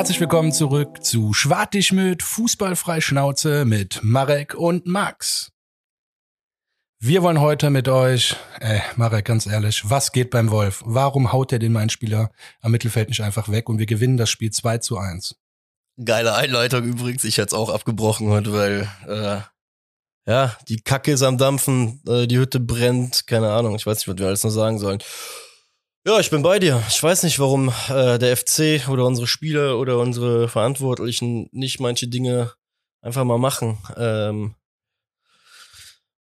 Herzlich willkommen zurück zu Schwartig mit Fußballfrei Schnauze mit Marek und Max. Wir wollen heute mit euch, ey, Marek, ganz ehrlich, was geht beim Wolf? Warum haut er den mein Spieler am Mittelfeld nicht einfach weg und wir gewinnen das Spiel 2 zu 1? Geile Einleitung übrigens. Ich hätte es auch abgebrochen heute, weil äh, ja, die Kacke ist am Dampfen, äh, die Hütte brennt, keine Ahnung, ich weiß nicht, was wir alles noch sagen sollen. Ja, ich bin bei dir. Ich weiß nicht, warum äh, der FC oder unsere Spieler oder unsere Verantwortlichen nicht manche Dinge einfach mal machen. Ähm,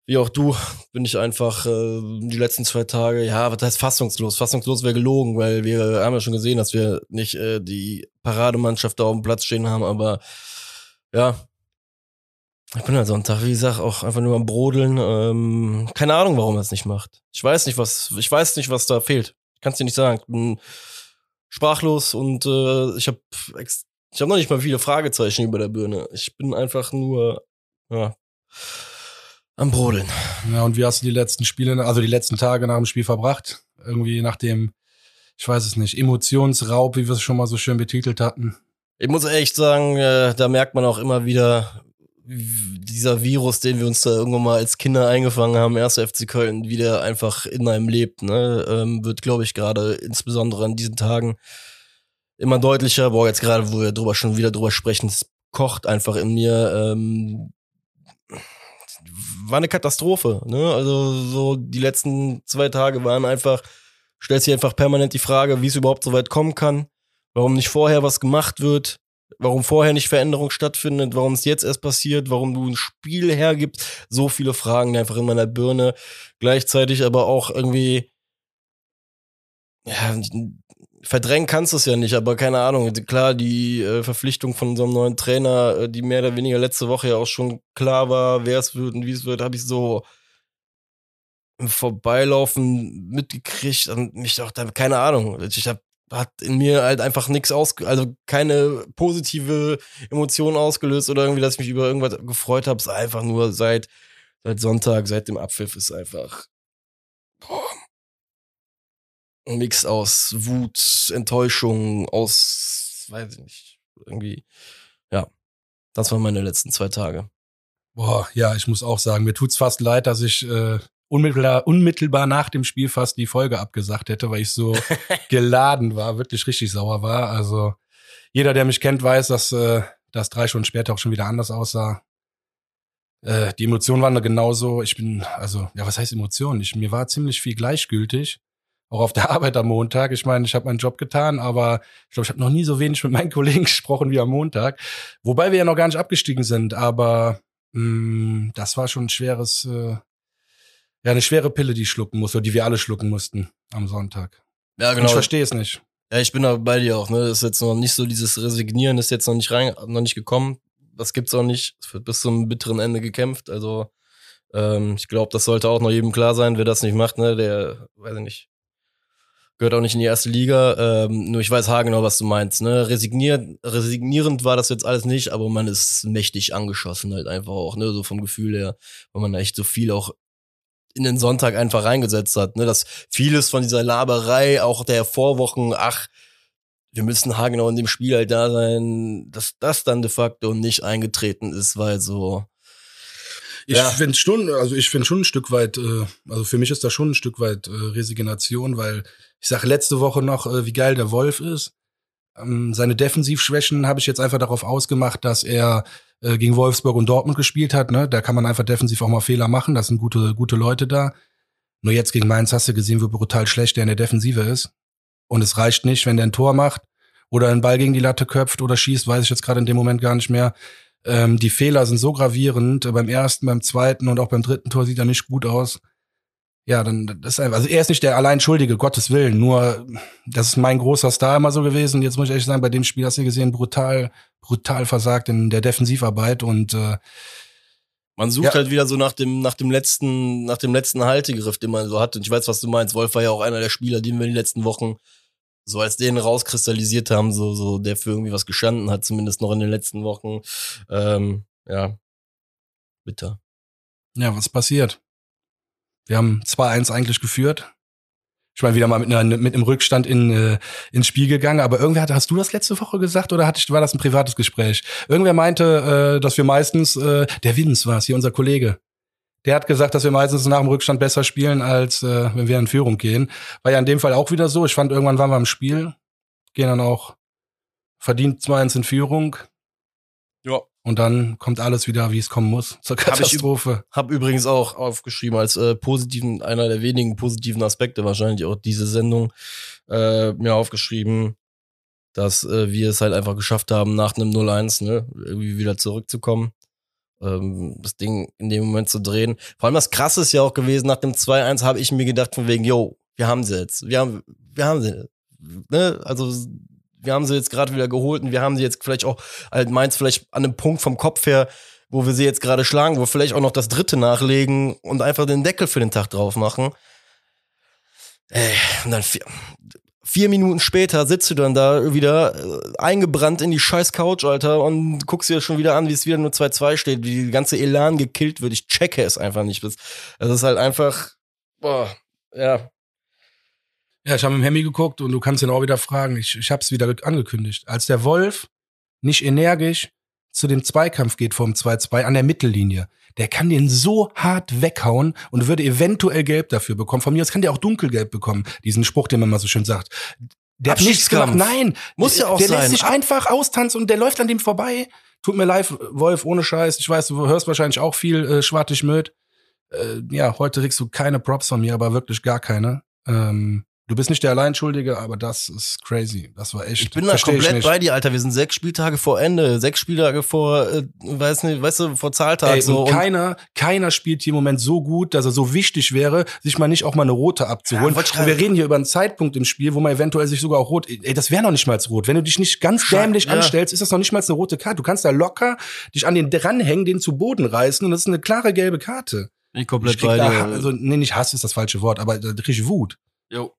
wie auch du, bin ich einfach äh, die letzten zwei Tage, ja, was heißt fassungslos? Fassungslos wäre gelogen, weil wir haben ja schon gesehen, dass wir nicht äh, die Parademannschaft da auf dem Platz stehen haben, aber ja, ich bin halt Sonntag, wie gesagt, auch einfach nur am Brodeln. Ähm, keine Ahnung, warum er es nicht macht. Ich weiß nicht, was, ich weiß nicht, was da fehlt. Ich kann es dir nicht sagen. Ich bin sprachlos und äh, ich habe ich hab noch nicht mal viele Fragezeichen über der Birne. Ich bin einfach nur ja, am Brodeln. Ja, und wie hast du die letzten Spiele, also die letzten Tage nach dem Spiel verbracht? Irgendwie nach dem, ich weiß es nicht, Emotionsraub, wie wir es schon mal so schön betitelt hatten. Ich muss echt sagen, äh, da merkt man auch immer wieder, dieser Virus, den wir uns da irgendwann mal als Kinder eingefangen haben, erst FC Köln, wie der einfach in einem lebt, ne, ähm, wird, glaube ich, gerade insbesondere an diesen Tagen immer deutlicher. Boah, jetzt gerade, wo wir drüber schon wieder drüber sprechen, es kocht einfach in mir. Ähm, war eine Katastrophe, ne? Also so die letzten zwei Tage waren einfach, stellt sich einfach permanent die Frage, wie es überhaupt so weit kommen kann, warum nicht vorher was gemacht wird, warum vorher nicht Veränderung stattfindet, warum es jetzt erst passiert, warum du ein Spiel hergibst. So viele Fragen einfach in meiner Birne. Gleichzeitig aber auch irgendwie, ja, verdrängen kannst du es ja nicht, aber keine Ahnung. Klar, die äh, Verpflichtung von unserem neuen Trainer, äh, die mehr oder weniger letzte Woche ja auch schon klar war, wer es wird und wie es wird, habe ich so im Vorbeilaufen mitgekriegt und mich auch da, keine Ahnung. Ich habe hat in mir halt einfach nichts aus, also keine positive Emotion ausgelöst oder irgendwie, dass ich mich über irgendwas gefreut habe. Es ist einfach nur seit, seit Sonntag, seit dem Abpfiff ist einfach boah, ein Mix aus Wut, Enttäuschung, aus, weiß ich nicht, irgendwie, ja. Das waren meine letzten zwei Tage. Boah, ja, ich muss auch sagen, mir tut's fast leid, dass ich äh, unmittelbar, unmittelbar nach dem Spiel fast die Folge abgesagt hätte, weil ich so geladen war, wirklich richtig sauer war. Also jeder, der mich kennt, weiß, dass äh, das drei Stunden später auch schon wieder anders aussah. Äh, die Emotionen waren da genauso. Ich bin, also, ja, was heißt Emotionen? Ich, mir war ziemlich viel gleichgültig. Auch auf der Arbeit am Montag. Ich meine, ich habe meinen Job getan, aber ich glaube, ich habe noch nie so wenig mit meinen Kollegen gesprochen wie am Montag. Wobei wir ja noch gar nicht abgestiegen sind, aber mh, mm, das war schon ein schweres, äh, ja, eine schwere Pille, die ich schlucken muss, oder die wir alle schlucken mussten am Sonntag. Ja, genau. Und ich verstehe es nicht. Ja, ich bin da bei dir auch, ne? Das ist jetzt noch nicht so, dieses Resignieren ist jetzt noch nicht rein, noch nicht gekommen. Das gibt's auch nicht. Es wird bis zum bitteren Ende gekämpft. Also, ähm, ich glaube, das sollte auch noch jedem klar sein, wer das nicht macht, ne? Der, weiß ich nicht, gehört auch nicht in die erste Liga. Ähm, nur ich weiß haargenau, was du meinst. Ne? Resigniert, resignierend war das jetzt alles nicht, aber man ist mächtig angeschossen halt einfach auch, ne? So vom Gefühl her, weil man echt so viel auch in den Sonntag einfach reingesetzt hat. Ne? Dass vieles von dieser Laberei, auch der Vorwochen, ach, wir müssen haargenau in dem Spiel halt da sein, dass das dann de facto nicht eingetreten ist, weil so. Ich ja. finde schon, also ich finde schon ein Stück weit, äh, also für mich ist das schon ein Stück weit äh, Resignation, weil ich sage letzte Woche noch, äh, wie geil der Wolf ist. Ähm, seine Defensivschwächen habe ich jetzt einfach darauf ausgemacht, dass er äh, gegen Wolfsburg und Dortmund gespielt hat. Ne? Da kann man einfach defensiv auch mal Fehler machen. Das sind gute, gute Leute da. Nur jetzt gegen Mainz hast du gesehen, wie brutal schlecht der in der Defensive ist. Und es reicht nicht, wenn der ein Tor macht oder einen Ball gegen die Latte köpft oder schießt, weiß ich jetzt gerade in dem Moment gar nicht mehr. Ähm, die Fehler sind so gravierend. Beim ersten, beim zweiten und auch beim dritten Tor sieht er nicht gut aus ja, dann das ist einfach, also er ist nicht der allein Schuldige, Gottes Willen. Nur, das ist mein großer Star immer so gewesen. Jetzt muss ich ehrlich sagen, bei dem Spiel hast du gesehen, brutal, brutal versagt in der Defensivarbeit und äh, man sucht ja. halt wieder so nach dem, nach dem letzten, nach dem letzten Haltegriff, den man so hat. Und ich weiß, was du meinst. Wolf war ja auch einer der Spieler, den wir in den letzten Wochen so als den rauskristallisiert haben, so, so, der für irgendwie was gestanden hat, zumindest noch in den letzten Wochen. Ähm, ja. Bitter. Ja, was passiert? Wir haben 2-1 eigentlich geführt. Ich meine, wieder mal mit, einer, mit einem Rückstand in, äh, ins Spiel gegangen. Aber irgendwer hat, hast du das letzte Woche gesagt oder hatte ich, war das ein privates Gespräch? Irgendwer meinte, äh, dass wir meistens, äh, der Wins war es, hier unser Kollege. Der hat gesagt, dass wir meistens nach dem Rückstand besser spielen, als äh, wenn wir in Führung gehen. War ja in dem Fall auch wieder so. Ich fand, irgendwann waren wir im Spiel, gehen dann auch verdient 2-1 in Führung. Ja. Und dann kommt alles wieder, wie es kommen muss, zur Katastrophe. Hab, ich, hab übrigens auch aufgeschrieben als äh, positiven, einer der wenigen positiven Aspekte wahrscheinlich auch diese Sendung äh, mir aufgeschrieben, dass äh, wir es halt einfach geschafft haben, nach einem 0-1 ne, irgendwie wieder zurückzukommen ähm, das Ding in dem Moment zu drehen. Vor allem das Krasse ist ja auch gewesen, nach dem 2-1 habe ich mir gedacht von wegen, yo, wir haben sie jetzt. Wir haben, wir haben sie. Ne? Also wir haben sie jetzt gerade wieder geholt und wir haben sie jetzt vielleicht auch, halt Mainz vielleicht an einem Punkt vom Kopf her, wo wir sie jetzt gerade schlagen, wo wir vielleicht auch noch das dritte nachlegen und einfach den Deckel für den Tag drauf machen. Ey, und dann vier, vier Minuten später sitzt du dann da wieder äh, eingebrannt in die scheiß Couch, Alter, und guckst dir schon wieder an, wie es wieder nur 2-2 steht, wie die ganze Elan gekillt wird. Ich checke es einfach nicht. Es ist halt einfach, boah, ja, ja, ich habe im Hemi geguckt und du kannst ihn auch wieder fragen. Ich, ich habe es wieder angekündigt. Als der Wolf nicht energisch zu dem Zweikampf geht vom 2-2 an der Mittellinie, der kann den so hart weghauen und würde eventuell gelb dafür bekommen. Von mir aus kann der auch dunkelgelb bekommen, diesen Spruch, den man mal so schön sagt. Der hat nichts gemacht. Nein, muss ja auch der sein. Der lässt sich einfach austanzen und der läuft an dem vorbei. Tut mir leid, Wolf, ohne Scheiß. Ich weiß, du hörst wahrscheinlich auch viel äh, schwartig Möd. Äh, ja, heute kriegst du keine Props von mir, aber wirklich gar keine. Ähm, Du bist nicht der Alleinschuldige, aber das ist crazy. Das war echt. Ich bin da komplett bei dir, Alter. Wir sind sechs Spieltage vor Ende, sechs Spieltage vor, äh, weiß nicht, weißt du, vor Zahltag Ey, so. Und keiner, keiner spielt hier im Moment so gut, dass er so wichtig wäre, sich mal nicht auch mal eine rote abzuholen. Ja, und wir reden hier über einen Zeitpunkt im Spiel, wo man eventuell sich sogar auch rot. Ey, das wäre noch nicht mal rot. Wenn du dich nicht ganz dämlich ja. anstellst, ist das noch nicht mal eine rote Karte. Du kannst da locker dich an den dranhängen, den zu Boden reißen und das ist eine klare gelbe Karte. Ich komplett ich bei dir. Also, nee, nicht Hass ist das falsche Wort, aber da krieg ich Wut. Jo.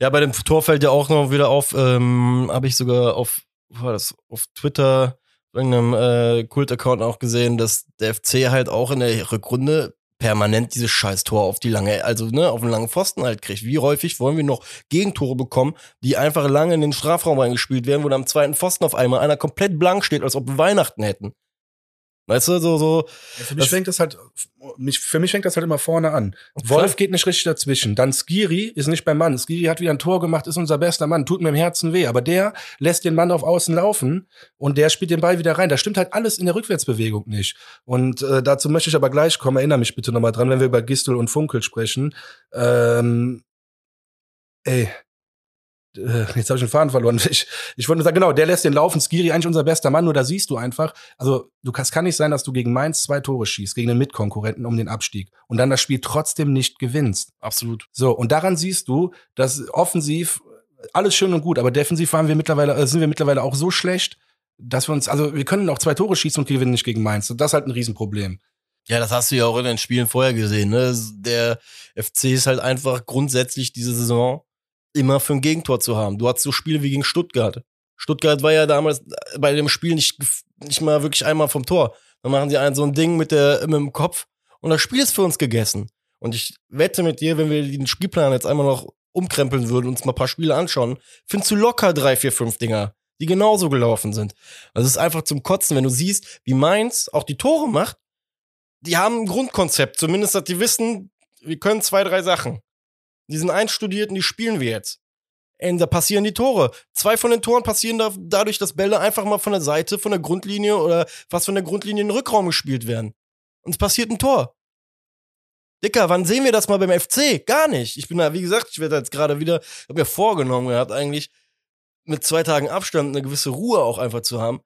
Ja, bei dem Tor fällt ja auch noch wieder auf, ähm, habe ich sogar auf, war das, auf Twitter, irgendeinem äh, Kult-Account auch gesehen, dass der FC halt auch in der Rückrunde permanent dieses scheiß Tor auf die lange, also ne, auf den langen Pfosten halt kriegt. Wie häufig wollen wir noch Gegentore bekommen, die einfach lange in den Strafraum reingespielt werden, wo dann am zweiten Pfosten auf einmal einer komplett blank steht, als ob wir Weihnachten hätten. Weißt du, so, so. Ja, für mich fängt das halt, für mich fängt das halt immer vorne an. Wolf geht nicht richtig dazwischen. Dann Skiri ist nicht beim Mann. Skiri hat wieder ein Tor gemacht, ist unser bester Mann, tut mir im Herzen weh. Aber der lässt den Mann auf Außen laufen und der spielt den Ball wieder rein. Da stimmt halt alles in der Rückwärtsbewegung nicht. Und äh, dazu möchte ich aber gleich kommen. Erinnere mich bitte nochmal dran, wenn wir über Gistel und Funkel sprechen. Ähm, ey, jetzt habe ich den Faden verloren. Ich, ich wollte nur sagen, genau, der lässt den laufen. Skiri eigentlich unser bester Mann, nur da siehst du einfach, also du kannst kann nicht sein, dass du gegen Mainz zwei Tore schießt, gegen den Mitkonkurrenten um den Abstieg und dann das Spiel trotzdem nicht gewinnst. Absolut. So, und daran siehst du, dass offensiv alles schön und gut, aber defensiv waren wir mittlerweile, äh, sind wir mittlerweile auch so schlecht, dass wir uns, also wir können auch zwei Tore schießen und gewinnen nicht gegen Mainz. Und das ist halt ein Riesenproblem. Ja, das hast du ja auch in den Spielen vorher gesehen. Ne? Der FC ist halt einfach grundsätzlich diese Saison immer für ein Gegentor zu haben. Du hattest so Spiele wie gegen Stuttgart. Stuttgart war ja damals bei dem Spiel nicht, nicht mal wirklich einmal vom Tor. Dann machen sie ein, so ein Ding mit, der, mit dem Kopf und das Spiel ist für uns gegessen. Und ich wette mit dir, wenn wir den Spielplan jetzt einmal noch umkrempeln würden und uns mal ein paar Spiele anschauen, findest du locker drei, vier, fünf Dinger, die genauso gelaufen sind. Also es ist einfach zum Kotzen, wenn du siehst, wie Mainz auch die Tore macht. Die haben ein Grundkonzept, zumindest, dass die wissen, wir können zwei, drei Sachen. Die sind einstudiert und die spielen wir jetzt. Und da passieren die Tore. Zwei von den Toren passieren da, dadurch, dass Bälle einfach mal von der Seite, von der Grundlinie oder fast von der Grundlinie in den Rückraum gespielt werden. Und es passiert ein Tor. Dicker, wann sehen wir das mal beim FC? Gar nicht. Ich bin da, wie gesagt, ich werde jetzt gerade wieder, habe mir vorgenommen gehabt, eigentlich mit zwei Tagen Abstand eine gewisse Ruhe auch einfach zu haben.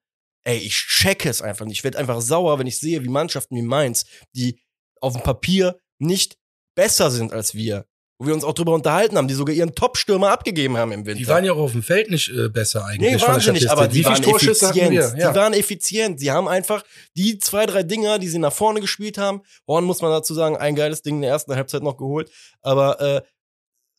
Ey, ich checke es einfach nicht. Ich werde einfach sauer, wenn ich sehe, wie Mannschaften wie Mainz, die auf dem Papier nicht besser sind als wir, wo wir uns auch drüber unterhalten haben, die sogar ihren Top-Stürmer abgegeben haben im Winter. Die waren ja auch auf dem Feld nicht äh, besser eigentlich. Nee, waren sie nicht, aber die waren effizient. Ja. Die waren effizient. Sie haben einfach die zwei, drei Dinger, die sie nach vorne gespielt haben. Horn muss man dazu sagen, ein geiles Ding in der ersten Halbzeit noch geholt. Aber äh,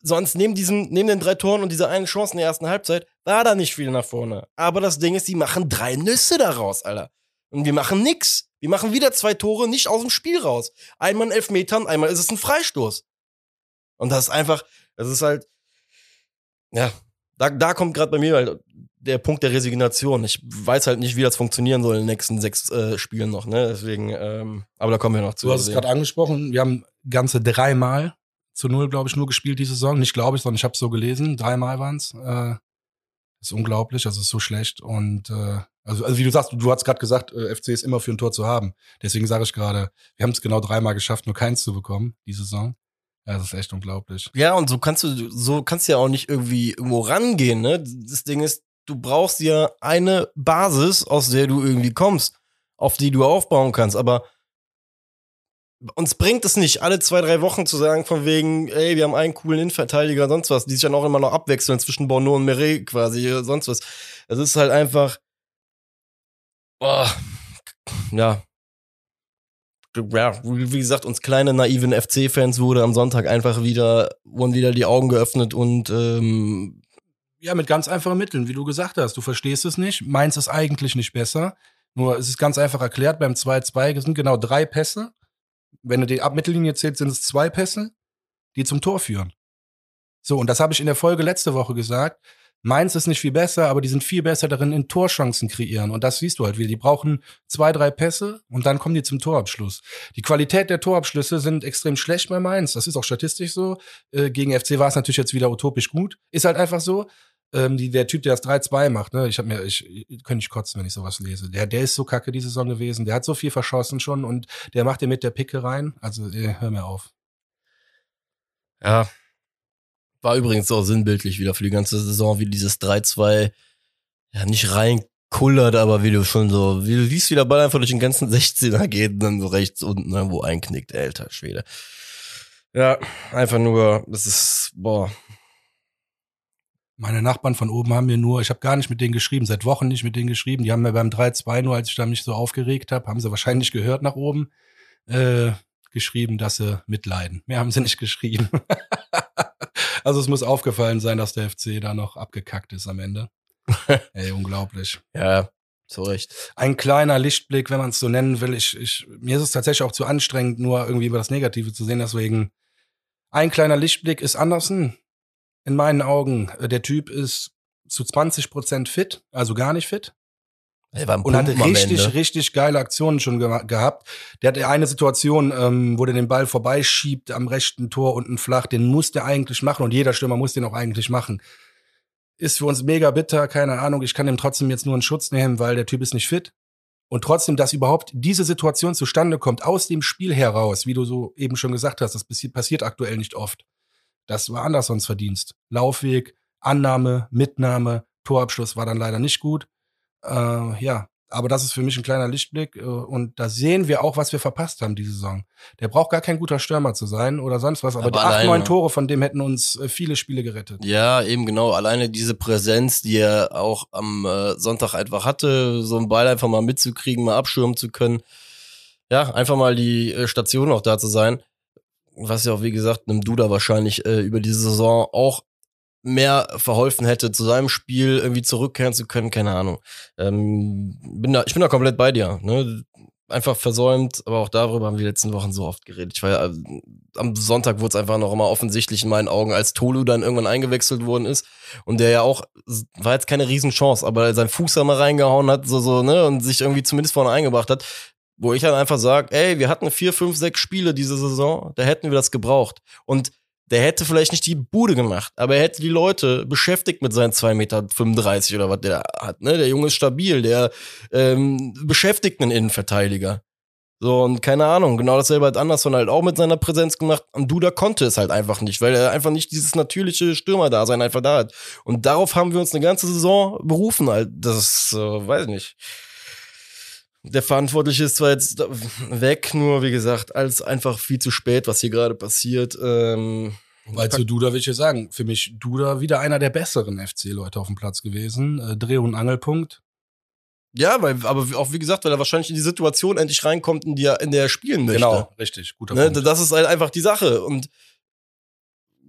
sonst neben diesem, neben den drei Toren und dieser einen Chance in der ersten Halbzeit war da nicht viel nach vorne. Aber das Ding ist, die machen drei Nüsse daraus, Alter. Und wir machen nix. Wir machen wieder zwei Tore nicht aus dem Spiel raus. Einmal in Elfmetern, einmal ist es ein Freistoß. Und das ist einfach, das ist halt, ja, da, da kommt gerade bei mir halt der Punkt der Resignation. Ich weiß halt nicht, wie das funktionieren soll in den nächsten sechs äh, Spielen noch, ne? Deswegen, ähm, aber da kommen wir noch zu. Du hast es gerade angesprochen, wir haben ganze dreimal zu null, glaube ich, nur gespielt diese Saison. Nicht glaube ich, sondern ich habe so gelesen. Dreimal waren's. Äh, ist unglaublich, also ist so schlecht. Und äh, also, also wie du sagst, du, du hast gerade gesagt, äh, FC ist immer für ein Tor zu haben. Deswegen sage ich gerade, wir haben es genau dreimal geschafft, nur keins zu bekommen, die Saison. Ja, das ist echt unglaublich. Ja, und so kannst du, so kannst du ja auch nicht irgendwie irgendwo rangehen, ne? Das Ding ist, du brauchst ja eine Basis, aus der du irgendwie kommst, auf die du aufbauen kannst. Aber uns bringt es nicht, alle zwei, drei Wochen zu sagen, von wegen, ey, wir haben einen coolen Innenverteidiger, sonst was, die sich dann auch immer noch abwechseln zwischen Bono und Meret quasi, sonst was. Es ist halt einfach, boah, ja. Ja, wie gesagt, uns kleine naiven FC-Fans wurde am Sonntag einfach wieder, wurden wieder die Augen geöffnet und ähm, ja, mit ganz einfachen Mitteln, wie du gesagt hast. Du verstehst es nicht, meinst es eigentlich nicht besser. Nur es ist ganz einfach erklärt, beim 2-2 sind genau drei Pässe wenn du die Abmittellinie zählt, sind es zwei Pässe, die zum Tor führen. So, und das habe ich in der Folge letzte Woche gesagt. Mainz ist nicht viel besser, aber die sind viel besser darin, in Torchancen kreieren. Und das siehst du halt wieder. Die brauchen zwei, drei Pässe und dann kommen die zum Torabschluss. Die Qualität der Torabschlüsse sind extrem schlecht bei Mainz. Das ist auch statistisch so. Äh, gegen FC war es natürlich jetzt wieder utopisch gut. Ist halt einfach so ähm, die, der Typ, der das 3-2 macht, ne, ich habe mir, ich, ich könnte nicht kotzen, wenn ich sowas lese. Der, der ist so kacke die Saison gewesen, der hat so viel verschossen schon und der macht dir mit der Picke rein. Also äh, hör mir auf. Ja. War übrigens auch sinnbildlich wieder für die ganze Saison, wie dieses 3-2 ja nicht reinkullert, aber wie du schon so, wie du siehst, wie der Ball einfach durch den ganzen 16er geht und dann so rechts unten irgendwo einknickt, alter Schwede. Ja, einfach nur, das ist, boah, meine Nachbarn von oben haben mir nur, ich habe gar nicht mit denen geschrieben, seit Wochen nicht mit denen geschrieben. Die haben mir beim 3-2 nur, als ich da mich so aufgeregt habe, haben sie wahrscheinlich gehört nach oben, äh, geschrieben, dass sie mitleiden. Mehr haben sie nicht geschrieben. also es muss aufgefallen sein, dass der FC da noch abgekackt ist am Ende. Ey, unglaublich. Ja, zu Recht. Ein kleiner Lichtblick, wenn man es so nennen will. Ich, ich, mir ist es tatsächlich auch zu anstrengend, nur irgendwie über das Negative zu sehen. Deswegen ein kleiner Lichtblick ist Andersen in meinen Augen. Äh, der Typ ist zu 20 Prozent fit, also gar nicht fit. Und hat richtig, richtig geile Aktionen schon ge gehabt. Der hat eine Situation, ähm, wo der den Ball vorbeischiebt am rechten Tor unten flach, den muss der eigentlich machen und jeder Stürmer muss den auch eigentlich machen. Ist für uns mega bitter, keine Ahnung. Ich kann dem trotzdem jetzt nur einen Schutz nehmen, weil der Typ ist nicht fit. Und trotzdem, dass überhaupt diese Situation zustande kommt, aus dem Spiel heraus, wie du so eben schon gesagt hast, das passiert aktuell nicht oft. Das war Andersons Verdienst. Laufweg, Annahme, Mitnahme, Torabschluss war dann leider nicht gut. Äh, ja, aber das ist für mich ein kleiner Lichtblick äh, und da sehen wir auch, was wir verpasst haben diese Saison. Der braucht gar kein guter Stürmer zu sein oder sonst was, aber, aber die acht, neun Tore von dem hätten uns äh, viele Spiele gerettet. Ja, eben genau. Alleine diese Präsenz, die er auch am äh, Sonntag einfach hatte, so einen Ball einfach mal mitzukriegen, mal abschirmen zu können. Ja, einfach mal die Station auch da zu sein was ja auch, wie gesagt, einem Duda wahrscheinlich über diese Saison auch mehr verholfen hätte, zu seinem Spiel irgendwie zurückkehren zu können, keine Ahnung. Ähm, bin da, ich bin da komplett bei dir. Ne? Einfach versäumt, aber auch darüber haben wir die letzten Wochen so oft geredet. Ich war ja, am Sonntag wurde es einfach noch immer offensichtlich in meinen Augen, als Tolu dann irgendwann eingewechselt worden ist und der ja auch, war jetzt keine Riesenchance, aber sein Fuß da mal reingehauen hat, so, so, ne, und sich irgendwie zumindest vorne eingebracht hat, wo ich dann einfach sage, ey, wir hatten vier, fünf, sechs Spiele diese Saison, da hätten wir das gebraucht. Und der hätte vielleicht nicht die Bude gemacht, aber er hätte die Leute beschäftigt mit seinen 2,35 Meter oder was der hat. Ne? Der Junge ist stabil, der ähm, beschäftigt einen Innenverteidiger. So, und keine Ahnung, genau dasselbe hat Anderson halt auch mit seiner Präsenz gemacht. Und Duda konnte es halt einfach nicht, weil er einfach nicht dieses natürliche Stürmer-Dasein einfach da hat. Und darauf haben wir uns eine ganze Saison berufen, halt. Das äh, weiß ich nicht der Verantwortliche ist zwar jetzt weg, nur wie gesagt, alles einfach viel zu spät, was hier gerade passiert. Ähm, Weil zu Duda will ich ja sagen, für mich Duda wieder einer der besseren FC-Leute auf dem Platz gewesen. Äh, Dreh- und Angelpunkt. Ja, weil, aber auch wie gesagt, weil er wahrscheinlich in die Situation endlich reinkommt, in die er, in der er spielen möchte. Genau, richtig, guter ne, Punkt. Das ist halt einfach die Sache. Und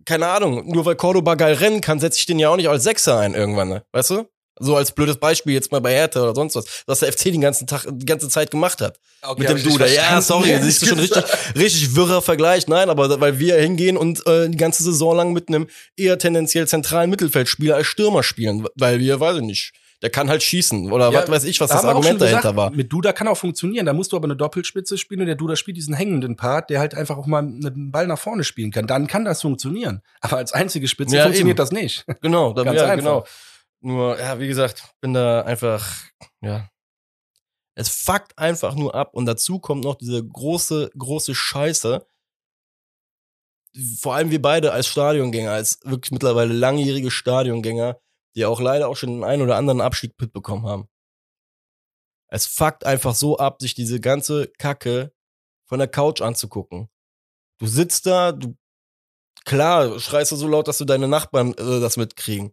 keine Ahnung, nur weil Cordoba geil rennen kann, setze ich den ja auch nicht als Sechser ein irgendwann, ne? Weißt du? So als blödes Beispiel jetzt mal bei Hertha oder sonst was, was der FC den ganzen Tag, die ganze Zeit gemacht hat. Okay, mit dem Duda. Ja, sorry, das ist schon richtig, richtig wirrer Vergleich. Nein, aber weil wir hingehen und äh, die ganze Saison lang mit einem eher tendenziell zentralen Mittelfeldspieler als Stürmer spielen, weil wir, weiß ich nicht, der kann halt schießen oder ja, was weiß ich, was da das Argument dahinter gesagt, war. Mit Duda kann auch funktionieren. Da musst du aber eine Doppelspitze spielen und der Duda spielt diesen hängenden Part, der halt einfach auch mal einen Ball nach vorne spielen kann. Dann kann das funktionieren. Aber als einzige Spitze ja, funktioniert eben. das nicht. Genau, da, ja, genau. Nur, ja, wie gesagt, bin da einfach, ja. Es fuckt einfach nur ab und dazu kommt noch diese große, große Scheiße. Vor allem wir beide als Stadiongänger, als wirklich mittlerweile langjährige Stadiongänger, die auch leider auch schon den einen oder anderen Abstieg mitbekommen haben. Es fuckt einfach so ab, sich diese ganze Kacke von der Couch anzugucken. Du sitzt da, du, klar, schreist du so laut, dass du deine Nachbarn äh, das mitkriegen.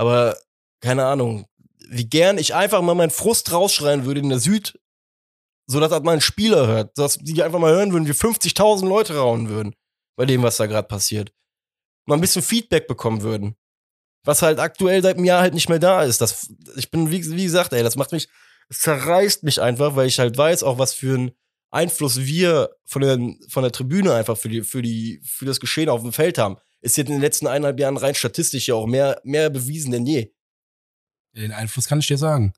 Aber keine Ahnung, wie gern ich einfach mal meinen Frust rausschreien würde in der Süd, so dass das mal ein Spieler hört, dass die einfach mal hören würden, wie 50.000 Leute rauen würden bei dem, was da gerade passiert. Mal ein bisschen Feedback bekommen würden. Was halt aktuell seit einem Jahr halt nicht mehr da ist. Das, ich bin, wie, wie gesagt, ey, das macht mich, es zerreißt mich einfach, weil ich halt weiß, auch was für einen Einfluss wir von der, von der Tribüne einfach für die, für die, für das Geschehen auf dem Feld haben ist jetzt in den letzten eineinhalb Jahren rein statistisch ja auch mehr, mehr bewiesen denn je. Den Einfluss kann ich dir sagen.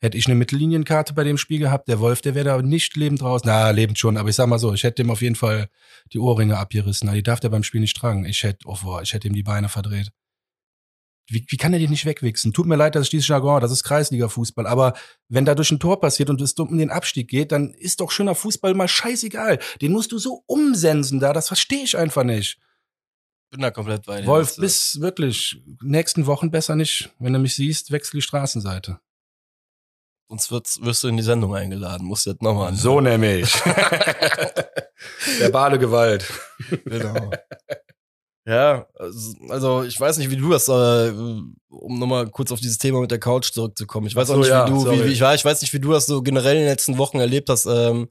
Hätte ich eine Mittellienienkarte bei dem Spiel gehabt, der Wolf, der wäre da nicht lebend raus. Na, lebend schon, aber ich sag mal so, ich hätte dem auf jeden Fall die Ohrringe abgerissen. Na, die darf der beim Spiel nicht tragen. Ich hätte, oh boah, ich hätte ihm die Beine verdreht. Wie, wie kann er die nicht wegwichsen? Tut mir leid, dass ich dieses Jargon, das ist Kreisliga-Fußball. Aber wenn da durch ein Tor passiert und es um den Abstieg geht, dann ist doch schöner Fußball mal scheißegal. Den musst du so umsensen da, das verstehe ich einfach nicht bin da komplett bei dir. Wolf, bis wirklich nächsten Wochen besser nicht. Wenn du mich siehst, wechsel die Straßenseite. Sonst wirst, wirst du in die Sendung eingeladen. Musst du jetzt nochmal an. So nämlich. Verbale Gewalt. Genau. Ja, also, also ich weiß nicht, wie du das, äh, um nochmal kurz auf dieses Thema mit der Couch zurückzukommen. Ich weiß so, auch nicht, ja, wie du, wie, wie, ich, ich weiß nicht, wie du das so generell in den letzten Wochen erlebt hast. Ähm,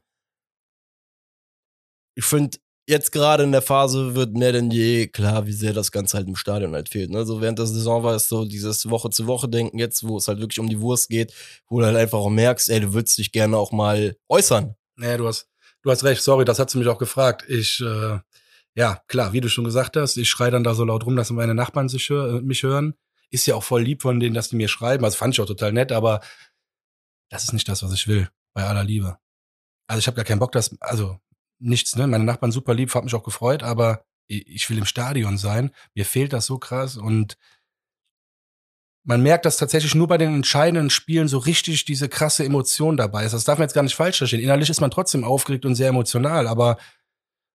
ich finde, jetzt gerade in der Phase wird mehr denn je klar, wie sehr das Ganze halt im Stadion halt fehlt. Ne? So während der Saison war es so dieses Woche zu Woche denken jetzt, wo es halt wirklich um die Wurst geht, wo du halt einfach auch merkst, ey, du würdest dich gerne auch mal äußern. Naja, du hast, du hast recht, sorry, das hat sie mich auch gefragt. Ich, äh, ja, klar, wie du schon gesagt hast, ich schreie dann da so laut rum, dass meine Nachbarn sich, äh, mich hören. Ist ja auch voll lieb von denen, dass die mir schreiben. Also fand ich auch total nett, aber das ist nicht das, was ich will, bei aller Liebe. Also ich habe gar keinen Bock, dass, also nichts, ne? Meine Nachbarn super lieb, hat mich auch gefreut, aber ich will im Stadion sein. Mir fehlt das so krass und man merkt, dass tatsächlich nur bei den entscheidenden Spielen so richtig diese krasse Emotion dabei ist. Das darf man jetzt gar nicht falsch verstehen. Innerlich ist man trotzdem aufgeregt und sehr emotional, aber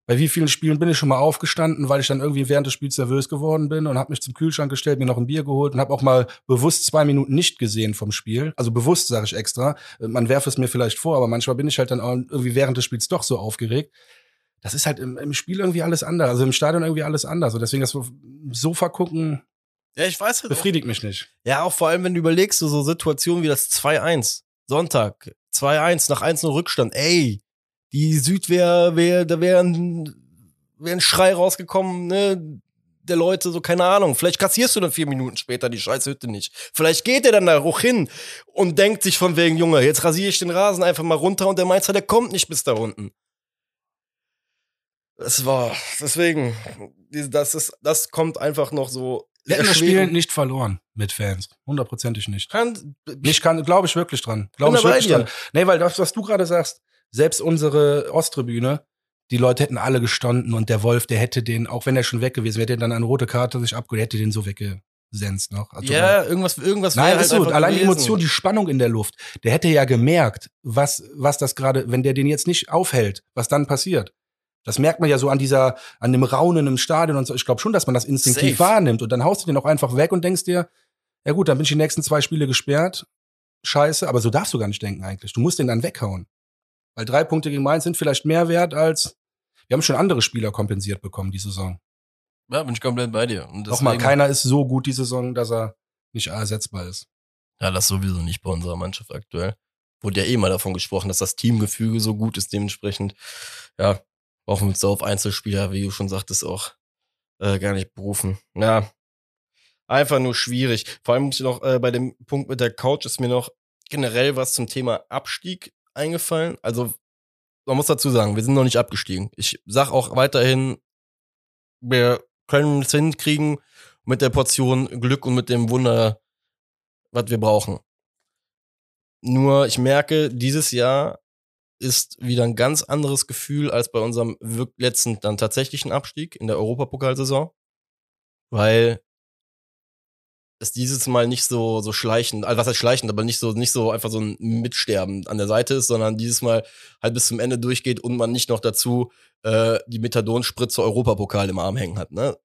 bei wie vielen Spielen bin ich schon mal aufgestanden, weil ich dann irgendwie während des Spiels nervös geworden bin und habe mich zum Kühlschrank gestellt, mir noch ein Bier geholt und habe auch mal bewusst zwei Minuten nicht gesehen vom Spiel. Also bewusst sage ich extra. Man werfe es mir vielleicht vor, aber manchmal bin ich halt dann irgendwie während des Spiels doch so aufgeregt. Das ist halt im, im Spiel irgendwie alles anders, also im Stadion irgendwie alles anders. Und deswegen das Sofa gucken, ja, ich weiß halt befriedigt auch, mich nicht. Ja, auch vor allem, wenn du überlegst, so, so Situationen wie das 2-1, Sonntag, 2-1 nach 1-0 Rückstand, ey, die Südwehr, wär, da wäre ein, wär ein Schrei rausgekommen, ne? Der Leute, so keine Ahnung. Vielleicht kassierst du dann vier Minuten später die Scheißhütte nicht. Vielleicht geht er dann da hoch hin und denkt sich von wegen, Junge, jetzt rasiere ich den Rasen einfach mal runter und der Meister, der kommt nicht bis da unten. Das war, deswegen, das ist, das kommt einfach noch so. Wir hätten das Spiel nicht verloren mit Fans. Hundertprozentig nicht. Kann, ich kann, glaube ich wirklich dran. Glaube ich wirklich dran. Nee, weil das, was du gerade sagst, selbst unsere Osttribüne, die Leute hätten alle gestanden und der Wolf, der hätte den, auch wenn er schon weg gewesen wäre, hätte dann eine rote Karte sich abgeholt, hätte den so weggesenzt noch. Also ja, irgendwas, irgendwas. Nein, halt ist so. Allein die Emotion, die Spannung in der Luft. Der hätte ja gemerkt, was, was das gerade, wenn der den jetzt nicht aufhält, was dann passiert. Das merkt man ja so an dieser, an dem Raunen im Stadion und so. Ich glaube schon, dass man das instinktiv Safe. wahrnimmt und dann haust du den auch einfach weg und denkst dir, ja gut, dann bin ich die nächsten zwei Spiele gesperrt. Scheiße, aber so darfst du gar nicht denken eigentlich. Du musst den dann weghauen. Weil drei Punkte gegen Mainz sind vielleicht mehr wert als, wir haben schon andere Spieler kompensiert bekommen die Saison. Ja, bin ich komplett bei dir. Und Nochmal, keiner ist so gut die Saison, dass er nicht ersetzbar ist. Ja, das sowieso nicht bei unserer Mannschaft aktuell. Wurde ja eh mal davon gesprochen, dass das Teamgefüge so gut ist, dementsprechend, ja, brauchen wir uns da auf Einzelspieler, wie du schon sagtest, auch äh, gar nicht berufen. Ja. einfach nur schwierig. Vor allem muss ich noch äh, bei dem Punkt mit der Couch ist mir noch generell was zum Thema Abstieg eingefallen. Also man muss dazu sagen, wir sind noch nicht abgestiegen. Ich sag auch weiterhin, wir können es hinkriegen mit der Portion Glück und mit dem Wunder, was wir brauchen. Nur ich merke, dieses Jahr ist wieder ein ganz anderes Gefühl als bei unserem letzten dann tatsächlichen Abstieg in der Europapokalsaison, weil es dieses Mal nicht so so schleichend, also was heißt schleichend, aber nicht so nicht so einfach so ein Mitsterben an der Seite ist, sondern dieses Mal halt bis zum Ende durchgeht und man nicht noch dazu äh, die Methadonspritze Europapokal im Arm hängen hat. Ne?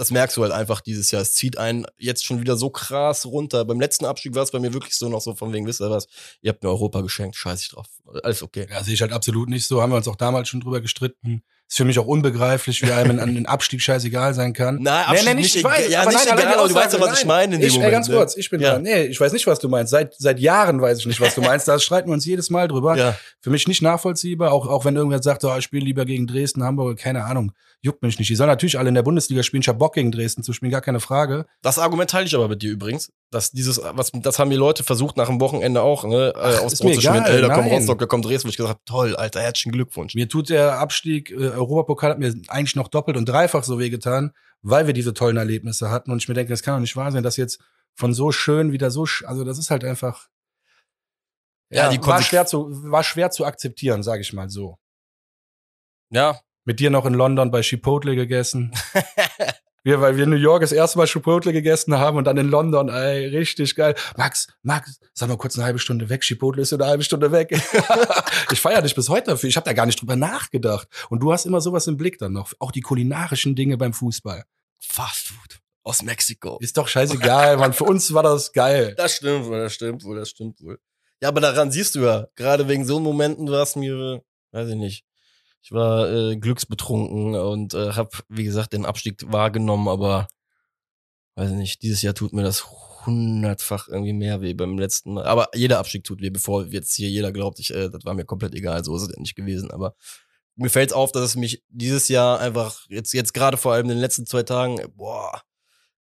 das merkst du halt einfach dieses Jahr. Es zieht einen jetzt schon wieder so krass runter. Beim letzten Abstieg war es bei mir wirklich so noch so von wegen, wisst ihr was, ihr habt mir Europa geschenkt, scheiß ich drauf. Alles okay. Ja, sehe ich halt absolut nicht so. Haben wir uns auch damals schon drüber gestritten. Ist für mich auch unbegreiflich, wie einem ein Abstieg scheißegal sein kann. Nein, Abstieg nee, nee, nicht, ich weiß, ja, nicht nein, egal, aber du weißt ja, was ich meine in dem ich, Moment. Ey, ganz ne? kurz, ich bin ja. dran. Nee, ich weiß nicht, was du meinst. Seit, seit Jahren weiß ich nicht, was du meinst. Da streiten wir uns jedes Mal drüber. Ja. Für mich nicht nachvollziehbar, auch, auch wenn irgendwer sagt, oh, ich spiele lieber gegen Dresden, Hamburg, keine Ahnung juckt mich nicht. Die sollen natürlich alle in der Bundesliga spielen. Ich hab Bock gegen Dresden zu spielen, gar keine Frage. Das Argument teile ich aber mit dir übrigens. Dass dieses, was, das haben die Leute versucht nach dem Wochenende auch, ne? Ach, aus ist mir egal, ey, da kommt Rostock, da kommt Dresden, wo ich gesagt habe, toll, Alter, herzlichen Glückwunsch. Mir tut der Abstieg, äh, Europapokal hat mir eigentlich noch doppelt und dreifach so wehgetan, weil wir diese tollen Erlebnisse hatten. Und ich mir denke, das kann doch nicht wahr sein, dass jetzt von so schön wieder so, also das ist halt einfach. Ja, ja die war schwer zu, war schwer zu akzeptieren, sage ich mal so. Ja, mit dir noch in London bei Chipotle gegessen. wir, weil wir in New York das erste Mal Chipotle gegessen haben und dann in London, ey, richtig geil. Max, Max, sag mal kurz eine halbe Stunde weg. Chipotle ist ja eine halbe Stunde weg. ich feiere dich bis heute dafür. Ich habe da gar nicht drüber nachgedacht. Und du hast immer sowas im Blick dann noch. Auch die kulinarischen Dinge beim Fußball. Fast Food aus Mexiko. Ist doch scheißegal, Mann. Für uns war das geil. Das stimmt wohl, das stimmt wohl, das stimmt wohl. Ja, aber daran siehst du ja, gerade wegen so Momenten war es mir, weiß ich nicht, ich war äh, glücksbetrunken und äh, habe, wie gesagt, den Abstieg wahrgenommen, aber weiß nicht, dieses Jahr tut mir das hundertfach irgendwie mehr weh beim letzten Mal. Aber jeder Abstieg tut weh, bevor jetzt hier jeder glaubt, ich, äh, das war mir komplett egal, so ist es nicht gewesen. Aber mir fällt auf, dass es mich dieses Jahr einfach, jetzt, jetzt gerade vor allem in den letzten zwei Tagen, boah,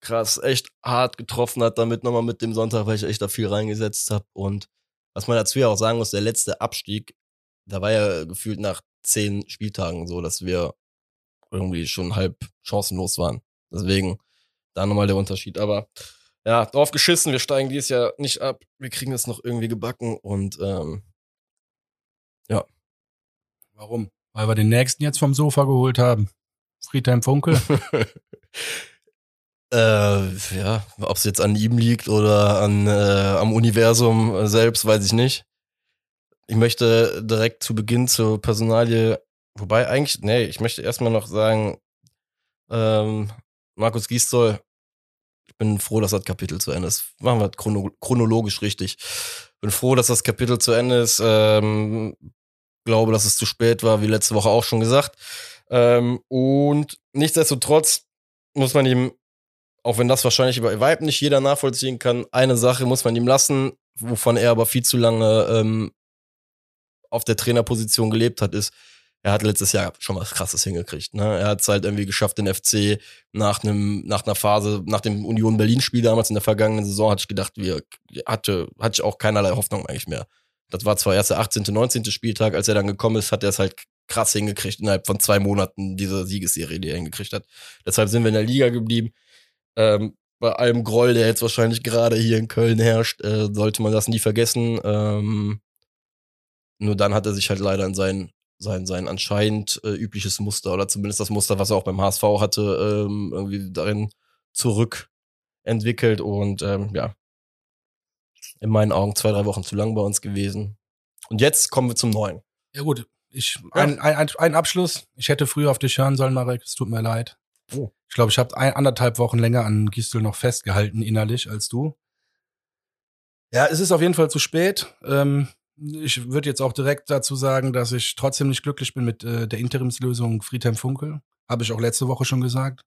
krass, echt hart getroffen hat, damit nochmal mit dem Sonntag, weil ich echt da viel reingesetzt habe. Und was man dazu ja auch sagen muss, der letzte Abstieg, da war ja gefühlt nach zehn Spieltagen so, dass wir irgendwie schon halb chancenlos waren. Deswegen da nochmal der Unterschied. Aber ja, drauf geschissen, wir steigen dieses Jahr nicht ab. Wir kriegen es noch irgendwie gebacken und ähm, ja. Warum? Weil wir den nächsten jetzt vom Sofa geholt haben. Friedhelm Funkel. äh, ja, ob es jetzt an ihm liegt oder an äh, am Universum selbst, weiß ich nicht. Ich möchte direkt zu Beginn zur Personalie, wobei eigentlich, nee, ich möchte erstmal noch sagen, ähm, Markus Gisdol, ich bin froh, dass das Kapitel zu Ende ist. Machen wir chrono chronologisch richtig. Bin froh, dass das Kapitel zu Ende ist. Ähm, glaube, dass es zu spät war, wie letzte Woche auch schon gesagt. Ähm, und nichtsdestotrotz muss man ihm, auch wenn das wahrscheinlich über Vibe nicht jeder nachvollziehen kann, eine Sache muss man ihm lassen, wovon er aber viel zu lange ähm, auf der Trainerposition gelebt hat, ist, er hat letztes Jahr schon was krasses hingekriegt. Ne? Er hat es halt irgendwie geschafft, den FC nach einem, nach einer Phase, nach dem Union Berlin-Spiel damals in der vergangenen Saison, hatte ich gedacht, wir hatte, hatte ich auch keinerlei Hoffnung eigentlich mehr. Das war zwar erst der 18., 19. Spieltag, als er dann gekommen ist, hat er es halt krass hingekriegt, innerhalb von zwei Monaten diese Siegesserie, die er hingekriegt hat. Deshalb sind wir in der Liga geblieben. Ähm, bei allem Groll, der jetzt wahrscheinlich gerade hier in Köln herrscht, äh, sollte man das nie vergessen. Ähm, nur dann hat er sich halt leider in sein, sein, sein anscheinend äh, übliches Muster oder zumindest das Muster, was er auch beim HSV hatte, ähm, irgendwie darin zurückentwickelt und ähm, ja, in meinen Augen zwei, drei Wochen zu lang bei uns gewesen. Und jetzt kommen wir zum Neuen. Ja gut, ich, ein, ein, ein Abschluss. Ich hätte früher auf dich hören sollen, Marek. Es tut mir leid. Oh. Ich glaube, ich habe ein, anderthalb Wochen länger an Gistel noch festgehalten innerlich als du. Ja, es ist auf jeden Fall zu spät. Ähm, ich würde jetzt auch direkt dazu sagen, dass ich trotzdem nicht glücklich bin mit äh, der Interimslösung Friedhelm Funkel. Habe ich auch letzte Woche schon gesagt.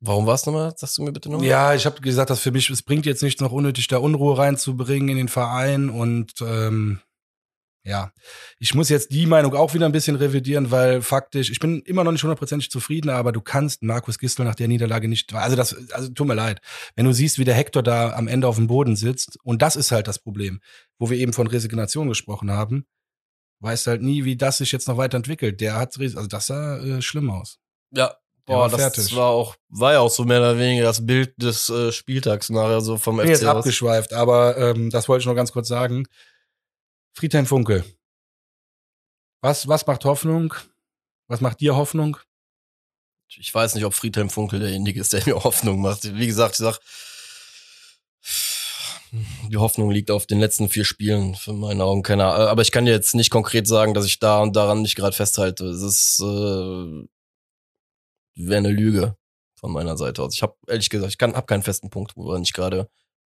Warum war es nochmal? Sagst du mir bitte nochmal? Ja, ich habe gesagt, dass für mich, es bringt jetzt nichts noch unnötig da Unruhe reinzubringen in den Verein und ähm, ja, ich muss jetzt die Meinung auch wieder ein bisschen revidieren, weil faktisch, ich bin immer noch nicht hundertprozentig zufrieden, aber du kannst Markus Gistel nach der Niederlage nicht, also das, also tut mir leid, wenn du siehst, wie der Hector da am Ende auf dem Boden sitzt, und das ist halt das Problem, wo wir eben von Resignation gesprochen haben, weißt halt nie, wie das sich jetzt noch weiterentwickelt. Der hat, also das sah äh, schlimm aus. Ja, Boah, das fertig. war auch, war ja auch so mehr oder weniger das Bild des äh, Spieltags nachher so vom ich bin FC. Jetzt abgeschweift, aber ähm, das wollte ich noch ganz kurz sagen. Friedhelm Funkel. Was, was macht Hoffnung? Was macht dir Hoffnung? Ich weiß nicht, ob Friedhelm Funkel derjenige ist, der mir Hoffnung macht. Wie gesagt, ich sag, die Hoffnung liegt auf den letzten vier Spielen, für meine Augen keiner. Aber ich kann dir jetzt nicht konkret sagen, dass ich da und daran nicht gerade festhalte. Es ist äh, wäre eine Lüge von meiner Seite aus. Ich habe ehrlich gesagt, ich kann, hab keinen festen Punkt, woran ich gerade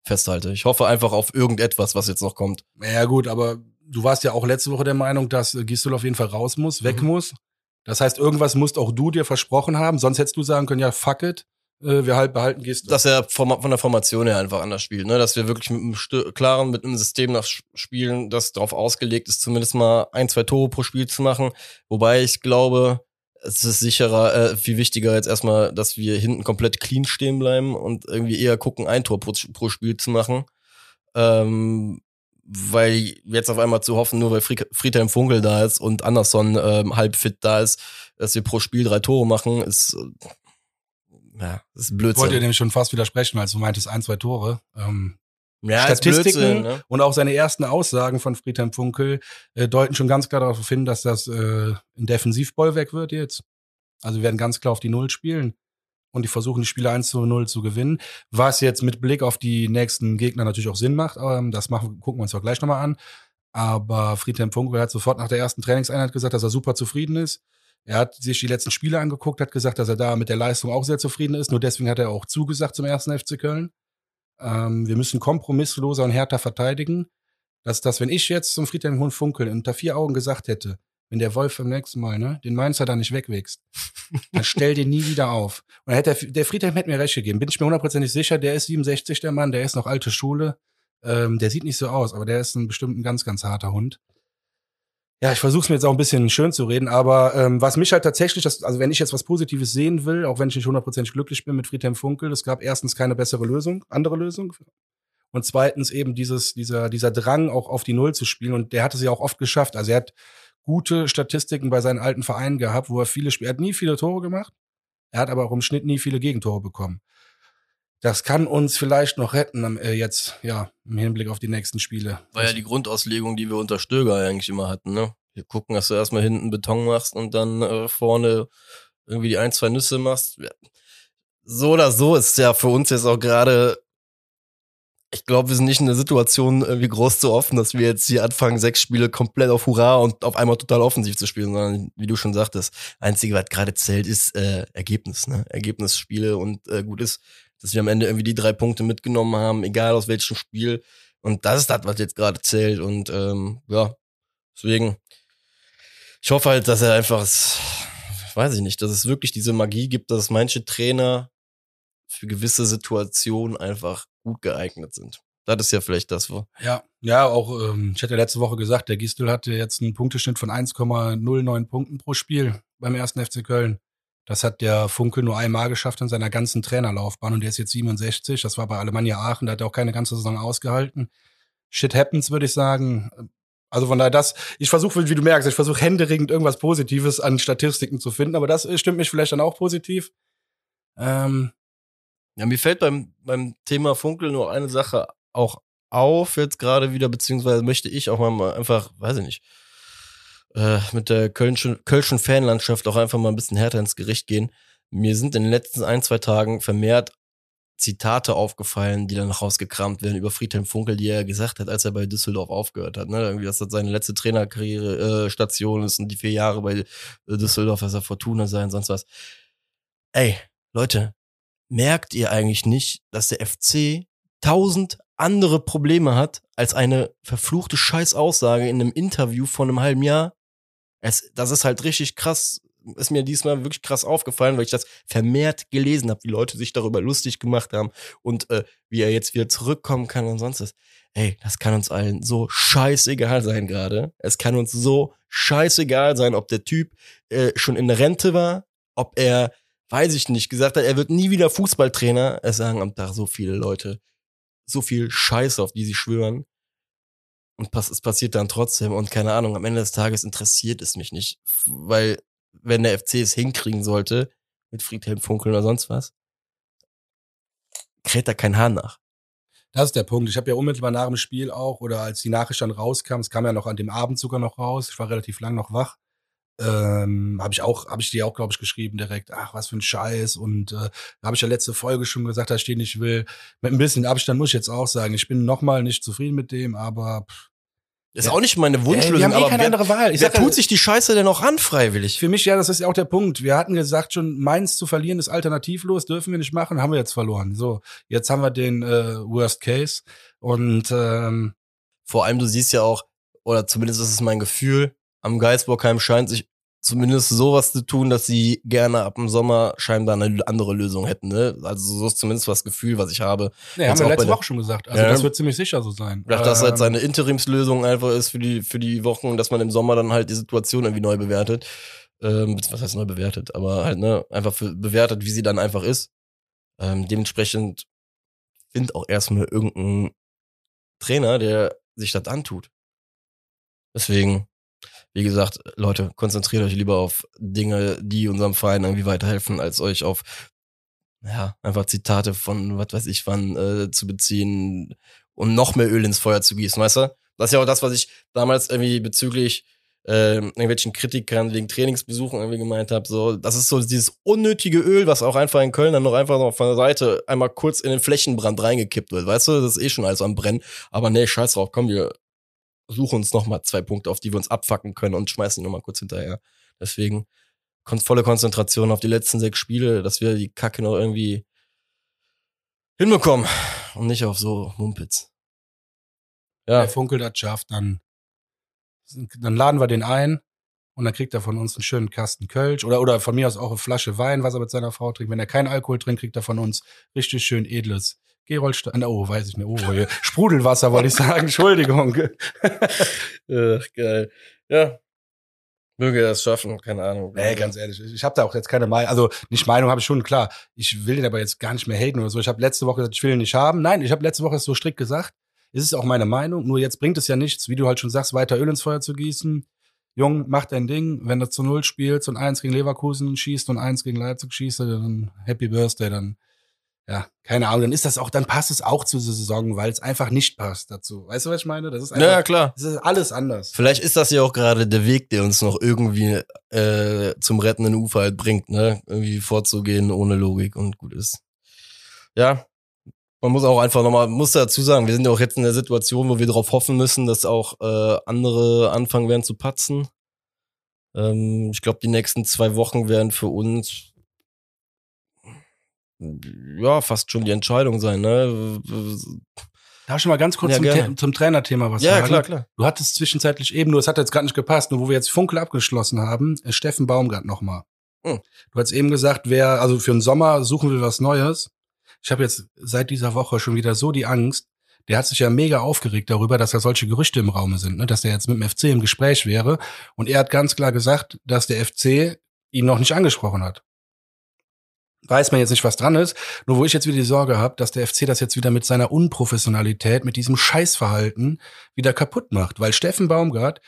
festhalte. Ich hoffe einfach auf irgendetwas, was jetzt noch kommt. Ja gut, aber du warst ja auch letzte Woche der Meinung, dass Gistel auf jeden Fall raus muss, weg mhm. muss. Das heißt, irgendwas musst auch du dir versprochen haben. Sonst hättest du sagen können, ja, fuck it, äh, wir halt behalten Gistel. Dass er von der Formation her einfach anders spielt, ne? Dass wir wirklich mit einem klaren, mit einem System nach spielen, das darauf ausgelegt ist, zumindest mal ein, zwei Tore pro Spiel zu machen. Wobei ich glaube, es ist sicherer, äh, viel wichtiger jetzt erstmal, dass wir hinten komplett clean stehen bleiben und irgendwie eher gucken, ein Tor pro, pro Spiel zu machen. Ähm, weil jetzt auf einmal zu hoffen, nur weil Friedhelm Funkel da ist und Anderson ähm, halb fit da ist, dass wir pro Spiel drei Tore machen, ist äh, ja, ist Blödsinn. Ich wollte dir nämlich schon fast widersprechen, weil du meintest ein, zwei Tore. Ähm, ja, Statistiken ne? und auch seine ersten Aussagen von Friedhelm Funkel äh, deuten schon ganz klar darauf hin, dass das äh, ein Defensivbollwerk wird jetzt. Also wir werden ganz klar auf die Null spielen und die versuchen, die Spiele 1 zu 0 zu gewinnen. Was jetzt mit Blick auf die nächsten Gegner natürlich auch Sinn macht, aber ähm, das machen, gucken wir uns auch gleich nochmal an. Aber Friedhelm Funkel hat sofort nach der ersten Trainingseinheit gesagt, dass er super zufrieden ist. Er hat sich die letzten Spiele angeguckt, hat gesagt, dass er da mit der Leistung auch sehr zufrieden ist. Nur deswegen hat er auch zugesagt zum ersten FC Köln. Ähm, wir müssen kompromissloser und härter verteidigen. Dass das, wenn ich jetzt zum Friedhelm Hund Funkel unter vier Augen gesagt hätte, wenn der Wolf beim nächsten Mal, ne, den Mainzer da nicht wegwächst, dann stell den nie wieder auf. Und hätte der, der Friedhelm hätte mir recht gegeben. Bin ich mir hundertprozentig sicher, der ist 67, der Mann, der ist noch alte Schule. Ähm, der sieht nicht so aus, aber der ist ein bestimmt ein ganz, ganz harter Hund ja, ich versuche es mir jetzt auch ein bisschen schön zu reden, aber ähm, was mich halt tatsächlich, das, also wenn ich jetzt was Positives sehen will, auch wenn ich nicht hundertprozentig glücklich bin mit Friedhelm Funkel, es gab erstens keine bessere Lösung, andere Lösung. Und zweitens eben dieses, dieser, dieser Drang auch auf die Null zu spielen. Und der hat es ja auch oft geschafft. Also er hat gute Statistiken bei seinen alten Vereinen gehabt, wo er viele Spiele, er hat nie viele Tore gemacht. Er hat aber auch im Schnitt nie viele Gegentore bekommen. Das kann uns vielleicht noch retten äh, jetzt, ja, im Hinblick auf die nächsten Spiele. War ja die Grundauslegung, die wir unter Stöger eigentlich immer hatten, ne? Wir gucken, dass du erstmal hinten Beton machst und dann äh, vorne irgendwie die ein, zwei Nüsse machst. So oder so ist ja für uns jetzt auch gerade, ich glaube, wir sind nicht in der Situation irgendwie groß zu offen, dass wir jetzt hier anfangen, sechs Spiele komplett auf Hurra und auf einmal total offensiv zu spielen, sondern wie du schon sagtest, einzige, was gerade zählt, ist äh, Ergebnis, ne? Ergebnisspiele und äh, gut ist dass wir am Ende irgendwie die drei Punkte mitgenommen haben, egal aus welchem Spiel. Und das ist das, was jetzt gerade zählt. Und ähm, ja, deswegen, ich hoffe halt, dass er einfach, weiß ich nicht, dass es wirklich diese Magie gibt, dass manche Trainer für gewisse Situationen einfach gut geeignet sind. Das ist ja vielleicht das, wo. Ja, ja, auch, ähm, ich hatte ja letzte Woche gesagt, der Gistel hatte jetzt einen Punkteschnitt von 1,09 Punkten pro Spiel beim ersten FC Köln. Das hat der Funkel nur einmal geschafft in seiner ganzen Trainerlaufbahn und der ist jetzt 67. Das war bei Alemannia Aachen, da hat er auch keine ganze Saison ausgehalten. Shit happens, würde ich sagen. Also von daher das, ich versuche, wie du merkst, ich versuche händeringend irgendwas Positives an Statistiken zu finden, aber das stimmt mich vielleicht dann auch positiv. Ähm, ja, mir fällt beim, beim Thema Funkel nur eine Sache auch auf jetzt gerade wieder, beziehungsweise möchte ich auch mal einfach, weiß ich nicht, äh, mit der Kölnschen, Kölschen Fanlandschaft auch einfach mal ein bisschen härter ins Gericht gehen. Mir sind in den letzten ein, zwei Tagen vermehrt Zitate aufgefallen, die dann rausgekramt werden über Friedhelm Funkel, die er gesagt hat, als er bei Düsseldorf aufgehört hat. Ne? Irgendwie, dass das seine letzte Trainerkarriere äh, Station ist und die vier Jahre bei äh, Düsseldorf, dass er Fortuna sein, sonst was. Ey, Leute, merkt ihr eigentlich nicht, dass der FC tausend andere Probleme hat als eine verfluchte Scheißaussage in einem Interview von einem halben Jahr es, das ist halt richtig krass, ist mir diesmal wirklich krass aufgefallen, weil ich das vermehrt gelesen habe, wie Leute sich darüber lustig gemacht haben und äh, wie er jetzt wieder zurückkommen kann und sonst was. Ey, das kann uns allen so scheißegal sein gerade. Es kann uns so scheißegal sein, ob der Typ äh, schon in Rente war, ob er, weiß ich nicht, gesagt hat, er wird nie wieder Fußballtrainer. Es sagen am Tag so viele Leute so viel Scheiße, auf die sie schwören. Und pass es passiert dann trotzdem. Und keine Ahnung, am Ende des Tages interessiert es mich nicht. Weil, wenn der FC es hinkriegen sollte, mit Friedhelm Funkel oder sonst was, kräht da kein Hahn nach. Das ist der Punkt. Ich habe ja unmittelbar nach dem Spiel auch, oder als die Nachricht dann rauskam, es kam ja noch an dem Abend sogar noch raus, ich war relativ lang noch wach, ähm, habe ich auch, habe ich dir auch, glaube ich, geschrieben direkt, ach, was für ein Scheiß. Und äh, habe ich ja letzte Folge schon gesagt, dass ich den nicht will. Mit ein bisschen Abstand muss ich jetzt auch sagen, ich bin nochmal nicht zufrieden mit dem, aber pff, ist ja. auch nicht meine Wunschlösung. Ey, wir haben eh keine wer, andere Wahl. Ich wer sag, tut sich die Scheiße denn auch an, freiwillig? Für mich, ja, das ist ja auch der Punkt. Wir hatten gesagt schon, Mainz zu verlieren ist alternativlos, dürfen wir nicht machen, haben wir jetzt verloren. So, jetzt haben wir den äh, Worst Case. Und ähm, vor allem, du siehst ja auch, oder zumindest ist es mein Gefühl, am Geisbockheim scheint sich zumindest sowas zu tun, dass sie gerne ab dem Sommer scheinbar eine andere Lösung hätten. Ne? Also so ist zumindest das Gefühl, was ich habe. Ja, haben wir letzte Woche schon gesagt. Also ja. das wird ziemlich sicher so sein. Dass halt ähm, seine Interimslösung einfach ist für die, für die Wochen, dass man im Sommer dann halt die Situation irgendwie neu bewertet. Ähm, was heißt neu bewertet? Aber halt, ne, einfach für, bewertet, wie sie dann einfach ist. Ähm, dementsprechend find auch erstmal irgendein Trainer, der sich das antut. Deswegen, wie gesagt, Leute, konzentriert euch lieber auf Dinge, die unserem Verein irgendwie weiterhelfen, als euch auf ja, einfach Zitate von was weiß ich wann äh, zu beziehen und noch mehr Öl ins Feuer zu gießen, weißt du? Das ist ja auch das, was ich damals irgendwie bezüglich äh, irgendwelchen Kritikern wegen Trainingsbesuchen irgendwie gemeint habe. So, das ist so dieses unnötige Öl, was auch einfach in Köln dann noch einfach noch von der Seite einmal kurz in den Flächenbrand reingekippt wird. Weißt du, das ist eh schon alles am Brennen. Aber nee, scheiß drauf, komm, wir suchen uns noch mal zwei Punkte, auf die wir uns abfacken können und schmeißen die noch mal kurz hinterher. Deswegen volle Konzentration auf die letzten sechs Spiele, dass wir die Kacke noch irgendwie hinbekommen und nicht auf so Mumpitz. Ja. Der Funkel das schafft, dann, dann laden wir den ein und dann kriegt er von uns einen schönen Kasten Kölsch oder, oder von mir aus auch eine Flasche Wein, was er mit seiner Frau trinkt. Wenn er keinen Alkohol trinkt, kriegt er von uns richtig schön edles Gerolstein, oh, weiß ich nicht, oh, Sprudelwasser wollte ich sagen, Entschuldigung. Ach, geil. Ja. Möge er das schaffen, keine Ahnung. Nee, ganz ehrlich, ich habe da auch jetzt keine Meinung, also nicht Meinung habe ich schon, klar. Ich will den aber jetzt gar nicht mehr haten oder so. Ich habe letzte Woche gesagt, ich will ihn nicht haben. Nein, ich habe letzte Woche so strikt gesagt. Es ist auch meine Meinung, nur jetzt bringt es ja nichts, wie du halt schon sagst, weiter Öl ins Feuer zu gießen. Jung, mach dein Ding. Wenn du zu Null spielst und eins gegen Leverkusen schießt und eins gegen Leipzig schießt, dann Happy Birthday, dann ja, keine Ahnung, dann ist das auch, dann passt es auch zur Saison, weil es einfach nicht passt dazu. Weißt du, was ich meine? Das ist einfach, ja, klar. Das ist alles anders. Vielleicht ist das ja auch gerade der Weg, der uns noch irgendwie äh, zum rettenden Ufer halt bringt, ne? Irgendwie vorzugehen ohne Logik und gut ist. Ja, man muss auch einfach nochmal, muss dazu sagen, wir sind ja auch jetzt in der Situation, wo wir darauf hoffen müssen, dass auch äh, andere anfangen werden zu patzen. Ähm, ich glaube, die nächsten zwei Wochen werden für uns ja, fast schon die Entscheidung sein, ne? Darf ich schon mal ganz kurz ja, zum, zum Trainerthema was ja, sagen? Ja, klar, klar. Du hattest zwischenzeitlich eben, nur es hat jetzt gerade nicht gepasst, nur wo wir jetzt Funkel abgeschlossen haben, äh, Steffen Baumgart nochmal. Hm. Du hast eben gesagt, wer, also für den Sommer suchen wir was Neues. Ich habe jetzt seit dieser Woche schon wieder so die Angst. Der hat sich ja mega aufgeregt darüber, dass da solche Gerüchte im Raume sind, ne? dass der jetzt mit dem FC im Gespräch wäre. Und er hat ganz klar gesagt, dass der FC ihn noch nicht angesprochen hat weiß man jetzt nicht, was dran ist. Nur wo ich jetzt wieder die Sorge habe, dass der FC das jetzt wieder mit seiner Unprofessionalität, mit diesem Scheißverhalten wieder kaputt macht. Weil Steffen Baumgart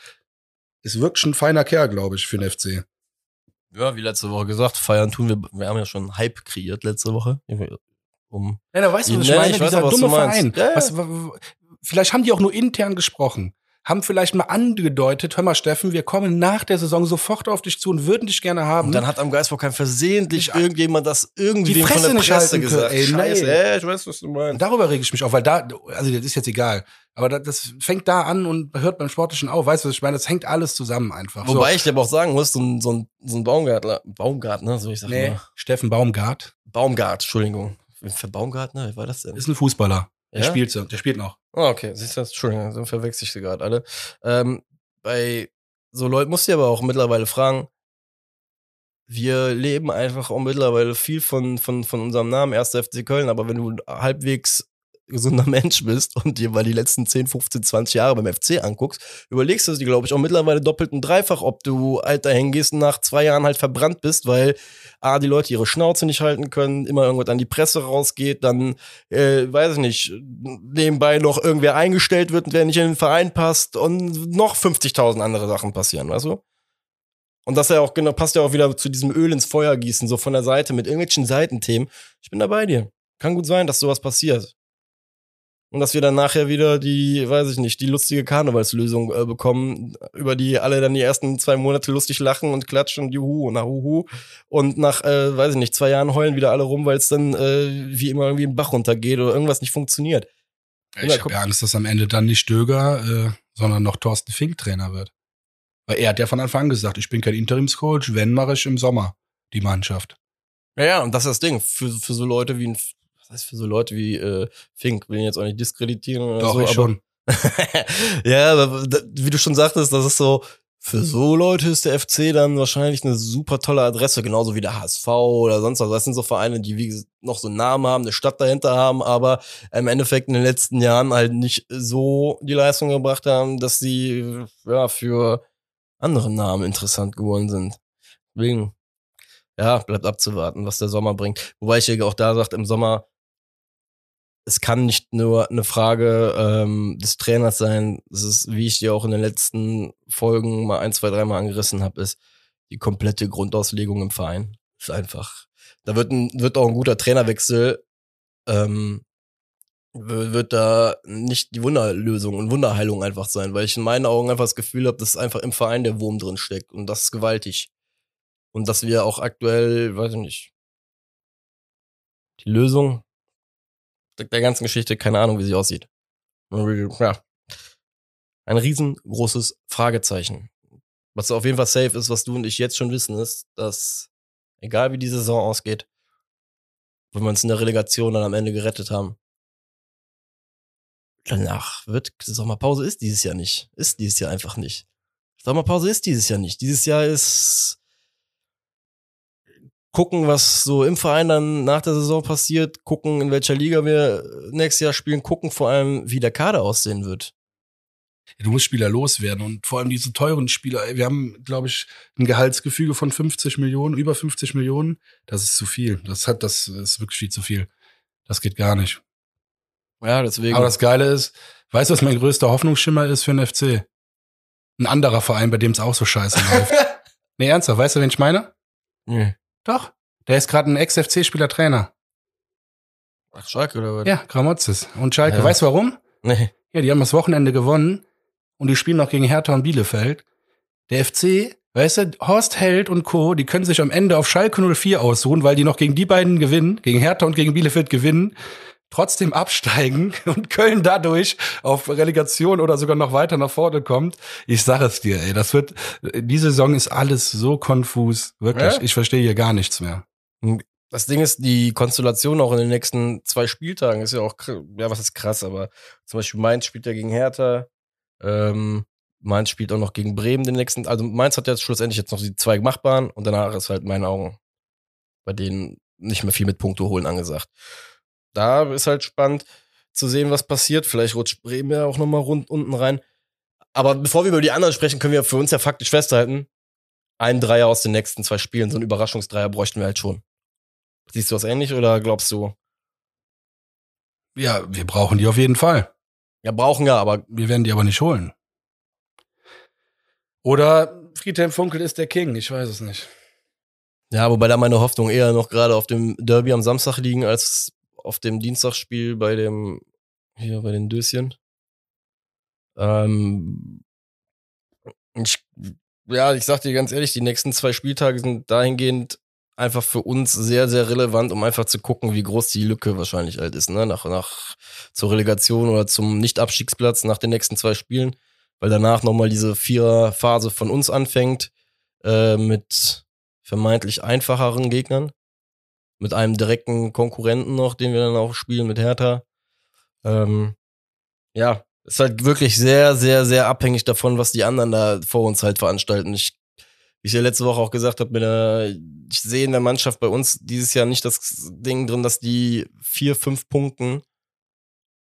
ist wirklich ein feiner Kerl, glaube ich, für den FC. Ja, wie letzte Woche gesagt, feiern tun wir, wir haben ja schon Hype kreiert letzte Woche. Um ja, da weißt du, was ich meine, ich dieser weiß, dumme Verein. Ja. Was, vielleicht haben die auch nur intern gesprochen haben vielleicht mal angedeutet, hör mal Steffen, wir kommen nach der Saison sofort auf dich zu und würden dich gerne haben. Und dann hat am Geistbock kein versehentlich ich, irgendjemand das irgendwie von der Presse gesagt. Ey, Scheiße, nee. ey, ich weiß, was du meinst. Darüber rege ich mich auf, weil da, also das ist jetzt egal. Aber das, das fängt da an und hört beim Sportlichen auf. Weißt du, was ich meine? Das hängt alles zusammen einfach. Wobei so. ich dir aber auch sagen muss, so ein, so ein, so ein Baumgartler, Baumgartner, so ich sagen. Nee, mal. Steffen Baumgart. Baumgart, Entschuldigung. Für Baumgartner, wie war das denn? Ist ein Fußballer. Der ja? spielt so, der spielt noch. Oh, okay, siehst du, Entschuldigung, dann verwechsel ich sie gerade alle. Ähm, bei so Leuten musst du aber auch mittlerweile fragen, wir leben einfach auch mittlerweile viel von, von, von unserem Namen, 1. FC Köln, aber wenn du halbwegs gesunder Mensch bist und dir mal die letzten 10, 15, 20 Jahre beim FC anguckst, überlegst du dir, glaube ich, auch mittlerweile doppelt und dreifach, ob du alter hingehst und nach zwei Jahren halt verbrannt bist, weil A, die Leute ihre Schnauze nicht halten können, immer irgendwas an die Presse rausgeht, dann, äh, weiß ich nicht, nebenbei noch irgendwer eingestellt wird, der nicht in den Verein passt und noch 50.000 andere Sachen passieren, weißt du? Und das ja auch genau passt ja auch wieder zu diesem Öl ins Feuer gießen, so von der Seite mit irgendwelchen Seitenthemen. Ich bin da bei dir. Kann gut sein, dass sowas passiert. Und dass wir dann nachher wieder die, weiß ich nicht, die lustige Karnevalslösung äh, bekommen, über die alle dann die ersten zwei Monate lustig lachen und klatschen und juhu und huhu. Und nach, äh, weiß ich nicht, zwei Jahren heulen wieder alle rum, weil es dann äh, wie immer irgendwie ein Bach runtergeht oder irgendwas nicht funktioniert. Ich habe Angst, dass am Ende dann nicht Stöger, äh, sondern noch Thorsten Fink Trainer wird. Weil er hat ja von Anfang an gesagt, ich bin kein Interimscoach, wenn mache ich im Sommer die Mannschaft. Ja, ja, und das ist das Ding. Für, für so Leute wie ein was für so Leute wie äh, Fink, will ihn jetzt auch nicht diskreditieren oder Doch, so. ich schon. ja, aber wie du schon sagtest, das ist so, für so Leute ist der FC dann wahrscheinlich eine super tolle Adresse, genauso wie der HSV oder sonst was. Das sind so Vereine, die wie noch so einen Namen haben, eine Stadt dahinter haben, aber im Endeffekt in den letzten Jahren halt nicht so die Leistung gebracht haben, dass sie ja für andere Namen interessant geworden sind. Deswegen, ja, bleibt abzuwarten, was der Sommer bringt. Wobei ich ja auch da sagt, im Sommer es kann nicht nur eine Frage ähm, des Trainers sein. Es ist, wie ich dir auch in den letzten Folgen mal ein, zwei, dreimal angerissen habe, ist die komplette Grundauslegung im Verein. Ist einfach. Da wird, ein, wird auch ein guter Trainerwechsel, ähm, wird da nicht die Wunderlösung und Wunderheilung einfach sein, weil ich in meinen Augen einfach das Gefühl habe, dass einfach im Verein der Wurm drin steckt und das ist gewaltig. Und dass wir auch aktuell, weiß ich nicht, die Lösung der ganzen Geschichte keine Ahnung, wie sie aussieht. Ja. Ein riesengroßes Fragezeichen. Was auf jeden Fall safe ist, was du und ich jetzt schon wissen, ist, dass egal wie die Saison ausgeht, wenn wir uns in der Relegation dann am Ende gerettet haben, danach wird Sommerpause ist dieses Jahr nicht. Ist dieses Jahr einfach nicht. Sommerpause ist dieses Jahr nicht. Dieses Jahr ist gucken, was so im Verein dann nach der Saison passiert, gucken, in welcher Liga wir nächstes Jahr spielen, gucken vor allem, wie der Kader aussehen wird. Ja, du musst Spieler loswerden und vor allem diese teuren Spieler. Wir haben, glaube ich, ein Gehaltsgefüge von 50 Millionen, über 50 Millionen. Das ist zu viel. Das hat, das ist wirklich viel zu viel. Das geht gar nicht. Ja, deswegen. Aber das Geile ist, weißt du, was mein größter Hoffnungsschimmer ist für den FC? Ein anderer Verein, bei dem es auch so scheiße läuft. Nee, ernsthaft, weißt du, wen ich meine? Nee. Doch. Der ist gerade ein Ex-FC-Spieler Trainer. Ach, Schalke oder was? Ja, Gramotzes. Und Schalke, Ja. weißt du warum? Nee. Ja, die haben das Wochenende gewonnen und die spielen noch gegen Hertha und Bielefeld. Der FC, weißt du, Horst Held und Co., die können sich am Ende auf Schalke 04 ausruhen, weil die noch gegen die beiden gewinnen, gegen Hertha und gegen Bielefeld gewinnen, trotzdem absteigen und Köln dadurch auf Relegation oder sogar noch weiter nach vorne kommt. Ich sag es dir, ey, das wird, die Saison ist alles so konfus. Wirklich, Ja? ich verstehe hier gar nichts mehr. Das Ding ist, die Konstellation auch in den nächsten zwei Spieltagen ist ja auch, ja, was ist krass, aber zum Beispiel Mainz spielt ja gegen Hertha, ähm, Mainz spielt auch noch gegen Bremen den nächsten, also Mainz hat jetzt schlussendlich jetzt noch die zwei machbaren und danach ist halt in meinen Augen bei denen nicht mehr viel mit Punkte holen angesagt. Da ist halt spannend zu sehen, was passiert. Vielleicht rutscht Bremen ja auch nochmal rund unten rein. Aber bevor wir über die anderen sprechen, können wir für uns ja faktisch festhalten, ein Dreier aus den nächsten zwei Spielen, so ein Überraschungsdreier bräuchten wir halt schon. Siehst du das ähnlich oder glaubst du? Ja, wir brauchen die auf jeden Fall. Ja, brauchen ja, aber Wir werden die aber nicht holen. Oder Friedhelm Funkel ist der King, ich weiß es nicht. ja, wobei da meine Hoffnung eher noch gerade auf dem Derby am Samstag liegen als auf dem Dienstagsspiel bei dem hier bei den Döschen. Ähm, ich, ja, ich sag dir ganz ehrlich, die nächsten zwei Spieltage sind dahingehend einfach für uns sehr, sehr relevant, um einfach zu gucken, wie groß die Lücke wahrscheinlich halt ist, ne? Nach, nach zur Relegation oder zum Nicht-Abstiegsplatz nach den nächsten zwei Spielen, weil danach nochmal diese Vierer-Phase von uns anfängt, äh, mit vermeintlich einfacheren Gegnern, mit einem direkten Konkurrenten noch, den wir dann auch spielen mit Hertha. Ähm, ja, ist halt wirklich sehr, sehr, sehr abhängig davon, was die anderen da vor uns halt veranstalten. Ich wie ich ja letzte Woche auch gesagt habe, ich sehe in der Mannschaft bei uns dieses Jahr nicht das Ding drin, dass die vier, fünf Punkten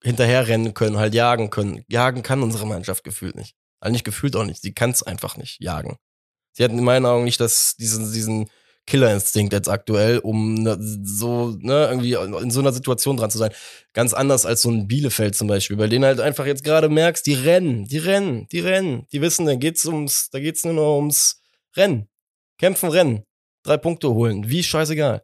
hinterherrennen können, halt jagen können. Jagen kann unsere Mannschaft gefühlt nicht. Also gefühlt auch nicht. Sie kann es einfach nicht jagen. Sie hat in meinen Augen nicht das, diesen, diesen Killerinstinkt jetzt aktuell, um ne, so, ne, irgendwie in so einer Situation dran zu sein. Ganz anders als so ein Bielefeld zum Beispiel, bei denen halt einfach jetzt gerade merkst, die rennen, die rennen, die rennen, die wissen, da geht's ums, da geht's nur noch ums Rennen. Kämpfen, rennen. Drei Punkte holen. Wie scheißegal.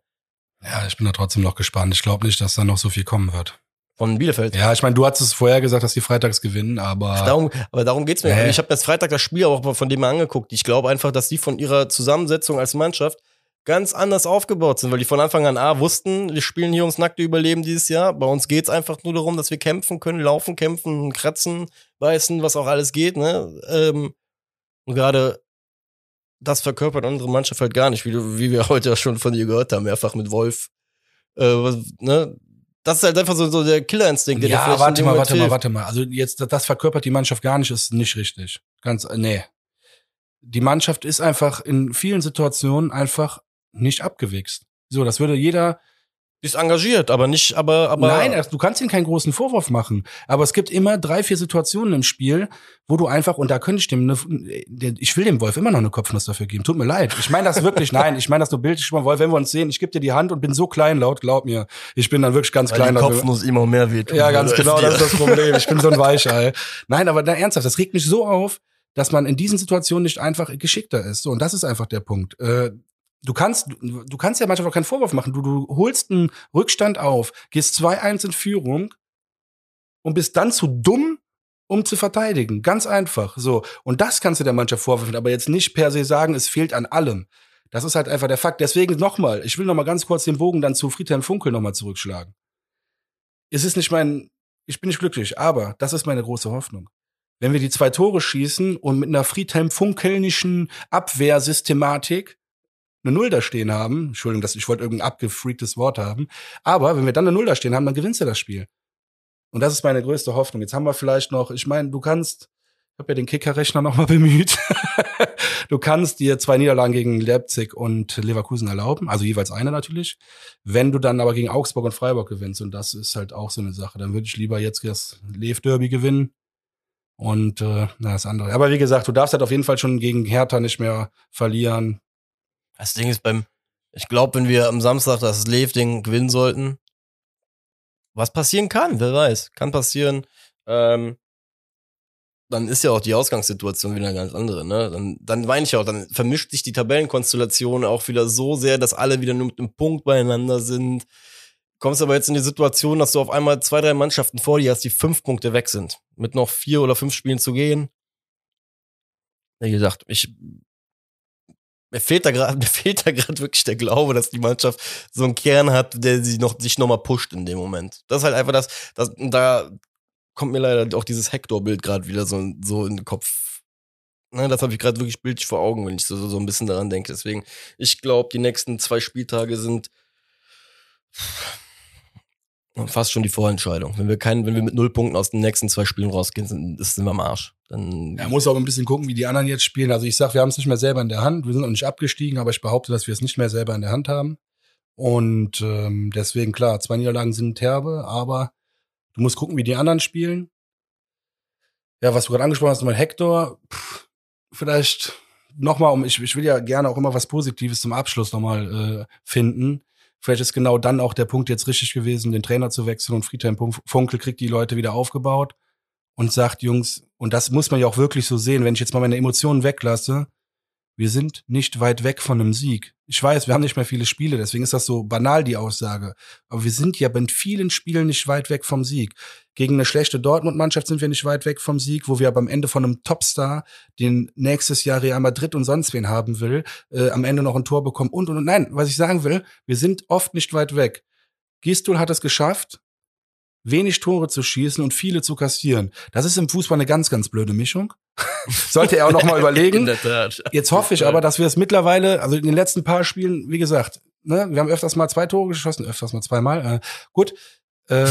Ja, ich bin da trotzdem noch gespannt. Ich glaube nicht, dass da noch so viel kommen wird. Von Bielefeld. Ja, ich meine, du hattest es vorher gesagt, dass die freitags gewinnen, aber. Darum, aber darum geht's mir. Äh. Ich habe das Freitag das Spiel auch von dem mal angeguckt. Ich glaube einfach, dass die von ihrer Zusammensetzung als Mannschaft ganz anders aufgebaut sind, weil die von Anfang an A wussten, wir spielen hier ums nackte Überleben dieses Jahr. Bei uns geht's einfach nur darum, dass wir kämpfen können, laufen, kämpfen, kratzen, beißen, was auch alles geht. Ne? Ähm, und gerade das verkörpert unsere Mannschaft halt gar nicht, wie, du, wie wir heute schon von dir gehört haben, mehrfach mit Wolf. Äh, was, ne? Das ist halt einfach so, so der Killerinstinkt. Der ja, warte mal, warte hilft. mal, warte mal. Also jetzt, das verkörpert die Mannschaft gar nicht, ist nicht richtig. Ganz, äh, nee. Die Mannschaft ist einfach in vielen Situationen einfach nicht abgewichst. So, das würde jeder ist engagiert, aber nicht, aber, aber. Nein, du kannst ihm keinen großen Vorwurf machen. Aber es gibt immer drei, vier Situationen im Spiel, wo du einfach, und da könnte ich dem, ne, ich will dem Wolf immer noch eine Kopfnuss dafür geben. Tut mir leid. Ich meine das wirklich, nein, ich meine das nur bildlich mal, Wolf, wenn wir uns sehen, ich gebe dir die Hand und bin so kleinlaut, glaub mir. Ich bin dann wirklich ganz Weil klein. Die Kopfnuss immer mehr wehtun. Ja, ganz genau, das ist das Problem. Ich bin so ein Weichei. Nein, aber na, ernsthaft, das regt mich so auf, dass man in diesen Situationen nicht einfach geschickter ist. So, und das ist einfach der Punkt. Äh, Du kannst, du kannst ja manchmal auch keinen Vorwurf machen. Du, du holst einen Rückstand auf, gehst 2-1 in Führung und bist dann zu dumm, um zu verteidigen. Ganz einfach. So. Und das kannst du der Mannschaft vorwerfen, aber jetzt nicht per se sagen, es fehlt an allem. Das ist halt einfach der Fakt. Deswegen nochmal, ich will nochmal ganz kurz den Bogen dann zu Friedhelm Funkel nochmal zurückschlagen. Es ist nicht mein, ich bin nicht glücklich, aber das ist meine große Hoffnung. Wenn wir die zwei Tore schießen und mit einer Friedhelm Funkelnischen Abwehrsystematik eine Null da stehen haben, Entschuldigung, dass ich wollte irgendein abgefreaktes Wort haben, aber wenn wir dann eine Null da stehen haben, dann gewinnst du das Spiel. Und das ist meine größte Hoffnung. Jetzt haben wir vielleicht noch, ich meine, du kannst, ich habe ja den Kickerrechner noch mal bemüht. du kannst dir zwei Niederlagen gegen Leipzig und Leverkusen erlauben, also jeweils eine natürlich. Wenn du dann aber gegen Augsburg und Freiburg gewinnst, und das ist halt auch so eine Sache, dann würde ich lieber jetzt das Lev Derby gewinnen und äh, na, das andere. Aber wie gesagt, du darfst halt auf jeden Fall schon gegen Hertha nicht mehr verlieren. Das Ding ist beim, ich glaube, wenn wir am Samstag das Lev-Ding gewinnen sollten, was passieren kann, wer weiß, kann passieren. Ähm, dann ist ja auch die Ausgangssituation wieder eine ganz andere, ne? Dann, dann meine ich auch, dann vermischt sich die Tabellenkonstellation auch wieder so sehr, dass alle wieder nur mit einem Punkt beieinander sind. Kommst aber jetzt in die Situation, dass du auf einmal zwei, drei Mannschaften vor dir hast, die fünf Punkte weg sind, mit noch vier oder fünf Spielen zu gehen. Wie gesagt, ich mir fehlt da gerade, mir fehlt da gerade wirklich der Glaube, dass die Mannschaft so einen Kern hat, der sie noch, sich nochmal pusht in dem Moment. Das ist halt einfach das, das da kommt mir leider auch dieses Hector-Bild gerade wieder so, so in den Kopf. Ne, das habe ich gerade wirklich bildlich vor Augen, wenn ich so, so ein bisschen daran denke. Deswegen, ich glaube, die nächsten zwei Spieltage sind fast schon die Vorentscheidung. Wenn wir keinen, wenn wir mit null Punkten aus den nächsten zwei Spielen rausgehen, sind, sind wir am Arsch. Dann ja, muss auch ein bisschen gucken, wie die anderen jetzt spielen. Also ich sag, wir haben es nicht mehr selber in der Hand. Wir sind noch nicht abgestiegen, aber ich behaupte, dass wir es nicht mehr selber in der Hand haben. Und ähm, deswegen klar, zwei Niederlagen sind herbe, aber du musst gucken, wie die anderen spielen. Ja, was du gerade angesprochen hast, nochmal Hector, pff, vielleicht nochmal, um ich, ich will ja gerne auch immer was Positives zum Abschluss nochmal äh, finden. Vielleicht ist genau dann auch der Punkt jetzt richtig gewesen, den Trainer zu wechseln und Friedhelm Funkel kriegt die Leute wieder aufgebaut und sagt, Jungs, und das muss man ja auch wirklich so sehen, wenn ich jetzt mal meine Emotionen weglasse, wir sind nicht weit weg von einem Sieg. Ich weiß, wir haben nicht mehr viele Spiele, deswegen ist das so banal, die Aussage. Aber wir sind ja bei vielen Spielen nicht weit weg vom Sieg. Gegen eine schlechte Dortmund-Mannschaft sind wir nicht weit weg vom Sieg, wo wir aber am Ende von einem Topstar, den nächstes Jahr Real Madrid und sonst wen haben will, äh, am Ende noch ein Tor bekommen und, und, und. Nein, was ich sagen will, wir sind oft nicht weit weg. Gistul hat es geschafft, wenig Tore zu schießen und viele zu kassieren. Das ist im Fußball eine ganz, ganz blöde Mischung. Sollte er auch noch mal überlegen. In der Tat. Jetzt hoffe ich aber, dass wir es mittlerweile, also in den letzten paar Spielen, wie gesagt, ne, wir haben öfters mal zwei Tore geschossen, öfters mal zweimal. Äh, gut, äh,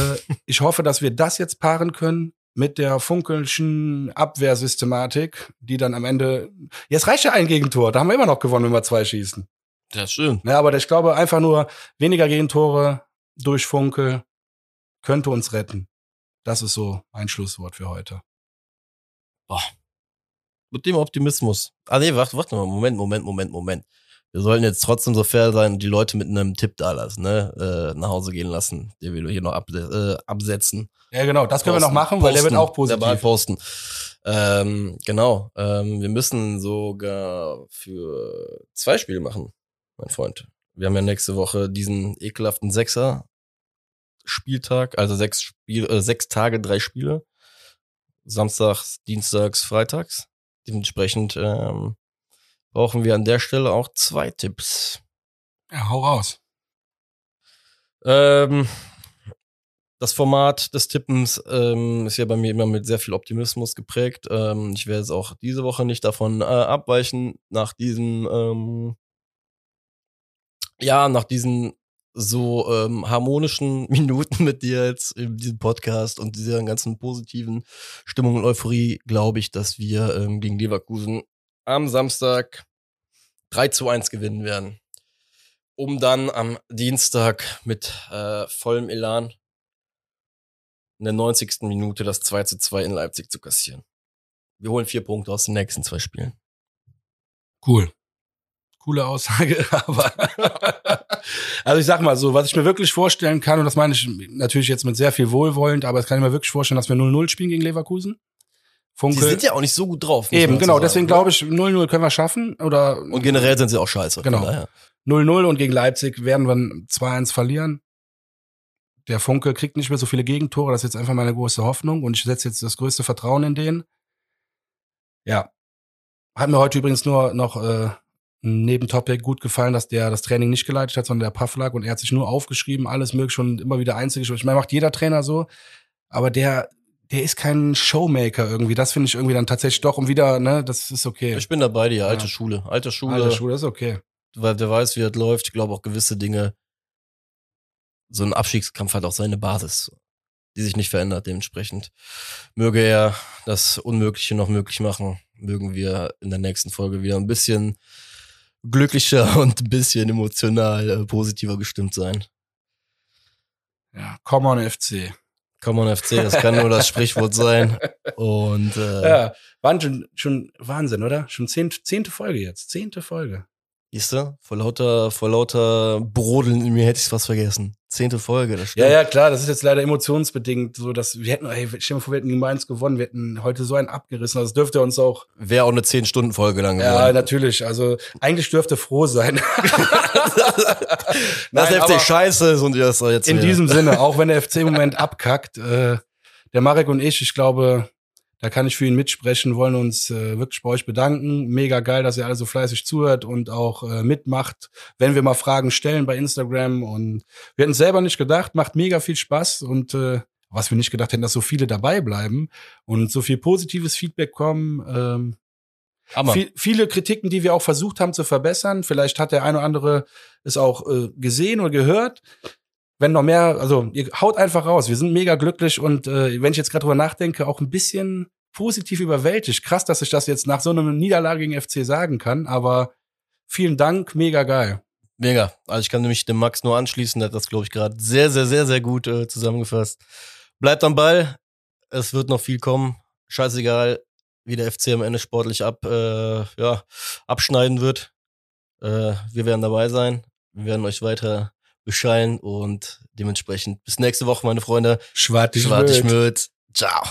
ich hoffe, dass wir das jetzt paaren können mit der funkelschen Abwehrsystematik, die dann am Ende, jetzt reicht ja ein Gegentor, da haben wir immer noch gewonnen, wenn wir zwei schießen. Das stimmt. Ja, aber ich glaube, einfach nur weniger Gegentore durch Funkel könnte uns retten. Das ist so ein Schlusswort für heute. Boah. Mit dem Optimismus. Ah nee, warte, warte mal, Moment, Moment, Moment, Moment. Wir sollten jetzt trotzdem so fair sein und die Leute mit einem Tipp da lassen, ne? Äh, nach Hause gehen lassen, den wir hier noch ab, äh, absetzen. Ja, genau, das können wir noch machen, weil der wird auch positiv. Dabei posten. Ähm, genau. Ähm, wir müssen sogar für zwei Spiele machen, mein Freund. Wir haben ja nächste Woche diesen ekelhaften Sechser Spieltag, also sechs Spiel, äh, sechs Tage, drei Spiele. Samstags, Dienstags, Freitags. Dementsprechend ähm, brauchen wir an der Stelle auch zwei Tipps. Ja, hau raus. Ähm, das Format des Tippens ähm, ist ja bei mir immer mit sehr viel Optimismus geprägt. Ähm, ich werde jetzt auch diese Woche nicht davon äh, abweichen, nach diesem, ähm, ja, nach diesen so ähm, harmonischen Minuten mit dir jetzt in diesem Podcast und dieser ganzen positiven Stimmung und Euphorie, glaube ich, dass wir ähm, gegen Leverkusen am Samstag 3 zu 1 gewinnen werden. Um dann am Dienstag mit äh, vollem Elan in der 90. Minute das 2 zu 2 in Leipzig zu kassieren. Wir holen vier Punkte aus den nächsten zwei Spielen. Cool. Coole Aussage, aber also ich sag mal so, was ich mir wirklich vorstellen kann, und das meine ich natürlich jetzt mit sehr viel wohlwollend, aber das kann ich mir wirklich vorstellen, dass wir 0-0 spielen gegen Leverkusen. Funkel. Die sind ja auch nicht so gut drauf. Eben, genau. So deswegen glaube ich, 0-0 können wir schaffen. Oder und generell sind sie auch scheiße. Genau. 0-0 und gegen Leipzig werden wir 2-1 verlieren der Funke kriegt nicht mehr so viele Gegentore. Das ist jetzt einfach meine große Hoffnung und ich setze jetzt das größte Vertrauen in den. Ja. Hat mir heute übrigens nur noch äh, ein Nebentopic gut gefallen, dass der das Training nicht geleitet hat, sondern der Pufflag und er hat sich nur aufgeschrieben, alles möglich und immer wieder einzig. Ich meine, macht jeder Trainer so, aber der, der ist kein Showmaker irgendwie. Das finde ich irgendwie dann tatsächlich doch und wieder, ne, das ist okay. Ich bin dabei, die alte ja. Schule. Alte Schule. Alte Schule ist okay. Weil der weiß, wie das läuft. Ich glaube auch gewisse Dinge so ein Abstiegskampf hat auch seine Basis, die sich nicht verändert. Dementsprechend möge er das Unmögliche noch möglich machen. Mögen wir in der nächsten Folge wieder ein bisschen glücklicher und ein bisschen emotional äh, positiver gestimmt sein. Ja, come on FC. Come on FC, das kann nur das Sprichwort sein. Und äh, ja, waren schon, schon Wahnsinn, oder? Schon zehnte, zehnte Folge jetzt. Zehnte Folge. Siehst du? Vor lauter, vor lauter Brodeln in mir hätte ich was vergessen. Zehnte Folge, das stimmt. Ja, ja, klar, das ist jetzt leider emotionsbedingt so, dass wir hätten, ey, stell dir vor, wir hätten gegen Mainz gewonnen, wir hätten heute so einen abgerissen, also das dürfte uns auch. Wäre auch eine zehn Stunden Folge lang geworden. Ja, natürlich, also eigentlich dürfte froh sein. das FC scheiße ist und ihr das jetzt. In diesem Sinne, auch wenn der FC im Moment abkackt, äh, der Marek und ich, ich glaube, da kann ich für ihn mitsprechen, wollen uns äh, wirklich bei euch bedanken. Mega geil, dass ihr alle so fleißig zuhört und auch äh, mitmacht, wenn wir mal Fragen stellen bei Instagram. Und wir hätten es selber nicht gedacht, macht mega viel Spaß und äh, was wir nicht gedacht hätten, dass so viele dabei bleiben und so viel positives Feedback kommen. Ähm, viel, viele Kritiken, die wir auch versucht haben zu verbessern. Vielleicht hat der eine oder andere es auch äh, gesehen oder gehört wenn noch mehr, also ihr haut einfach raus. Wir sind mega glücklich und äh, wenn ich jetzt gerade drüber nachdenke, auch ein bisschen positiv überwältigt. Krass, dass ich das jetzt nach so einem Niederlage gegen FC sagen kann, aber vielen Dank, mega geil. Mega. Also ich kann nämlich dem Max nur anschließen, der hat das, glaube ich, gerade sehr, sehr, sehr, sehr gut äh, zusammengefasst. Bleibt am Ball, es wird noch viel kommen. Scheißegal, wie der FC am Ende sportlich ab, äh, ja, abschneiden wird. Äh, wir werden dabei sein. Wir werden euch weiter bescheiden und dementsprechend bis nächste Woche, meine Freunde. Schwartig Schwartig Ciao.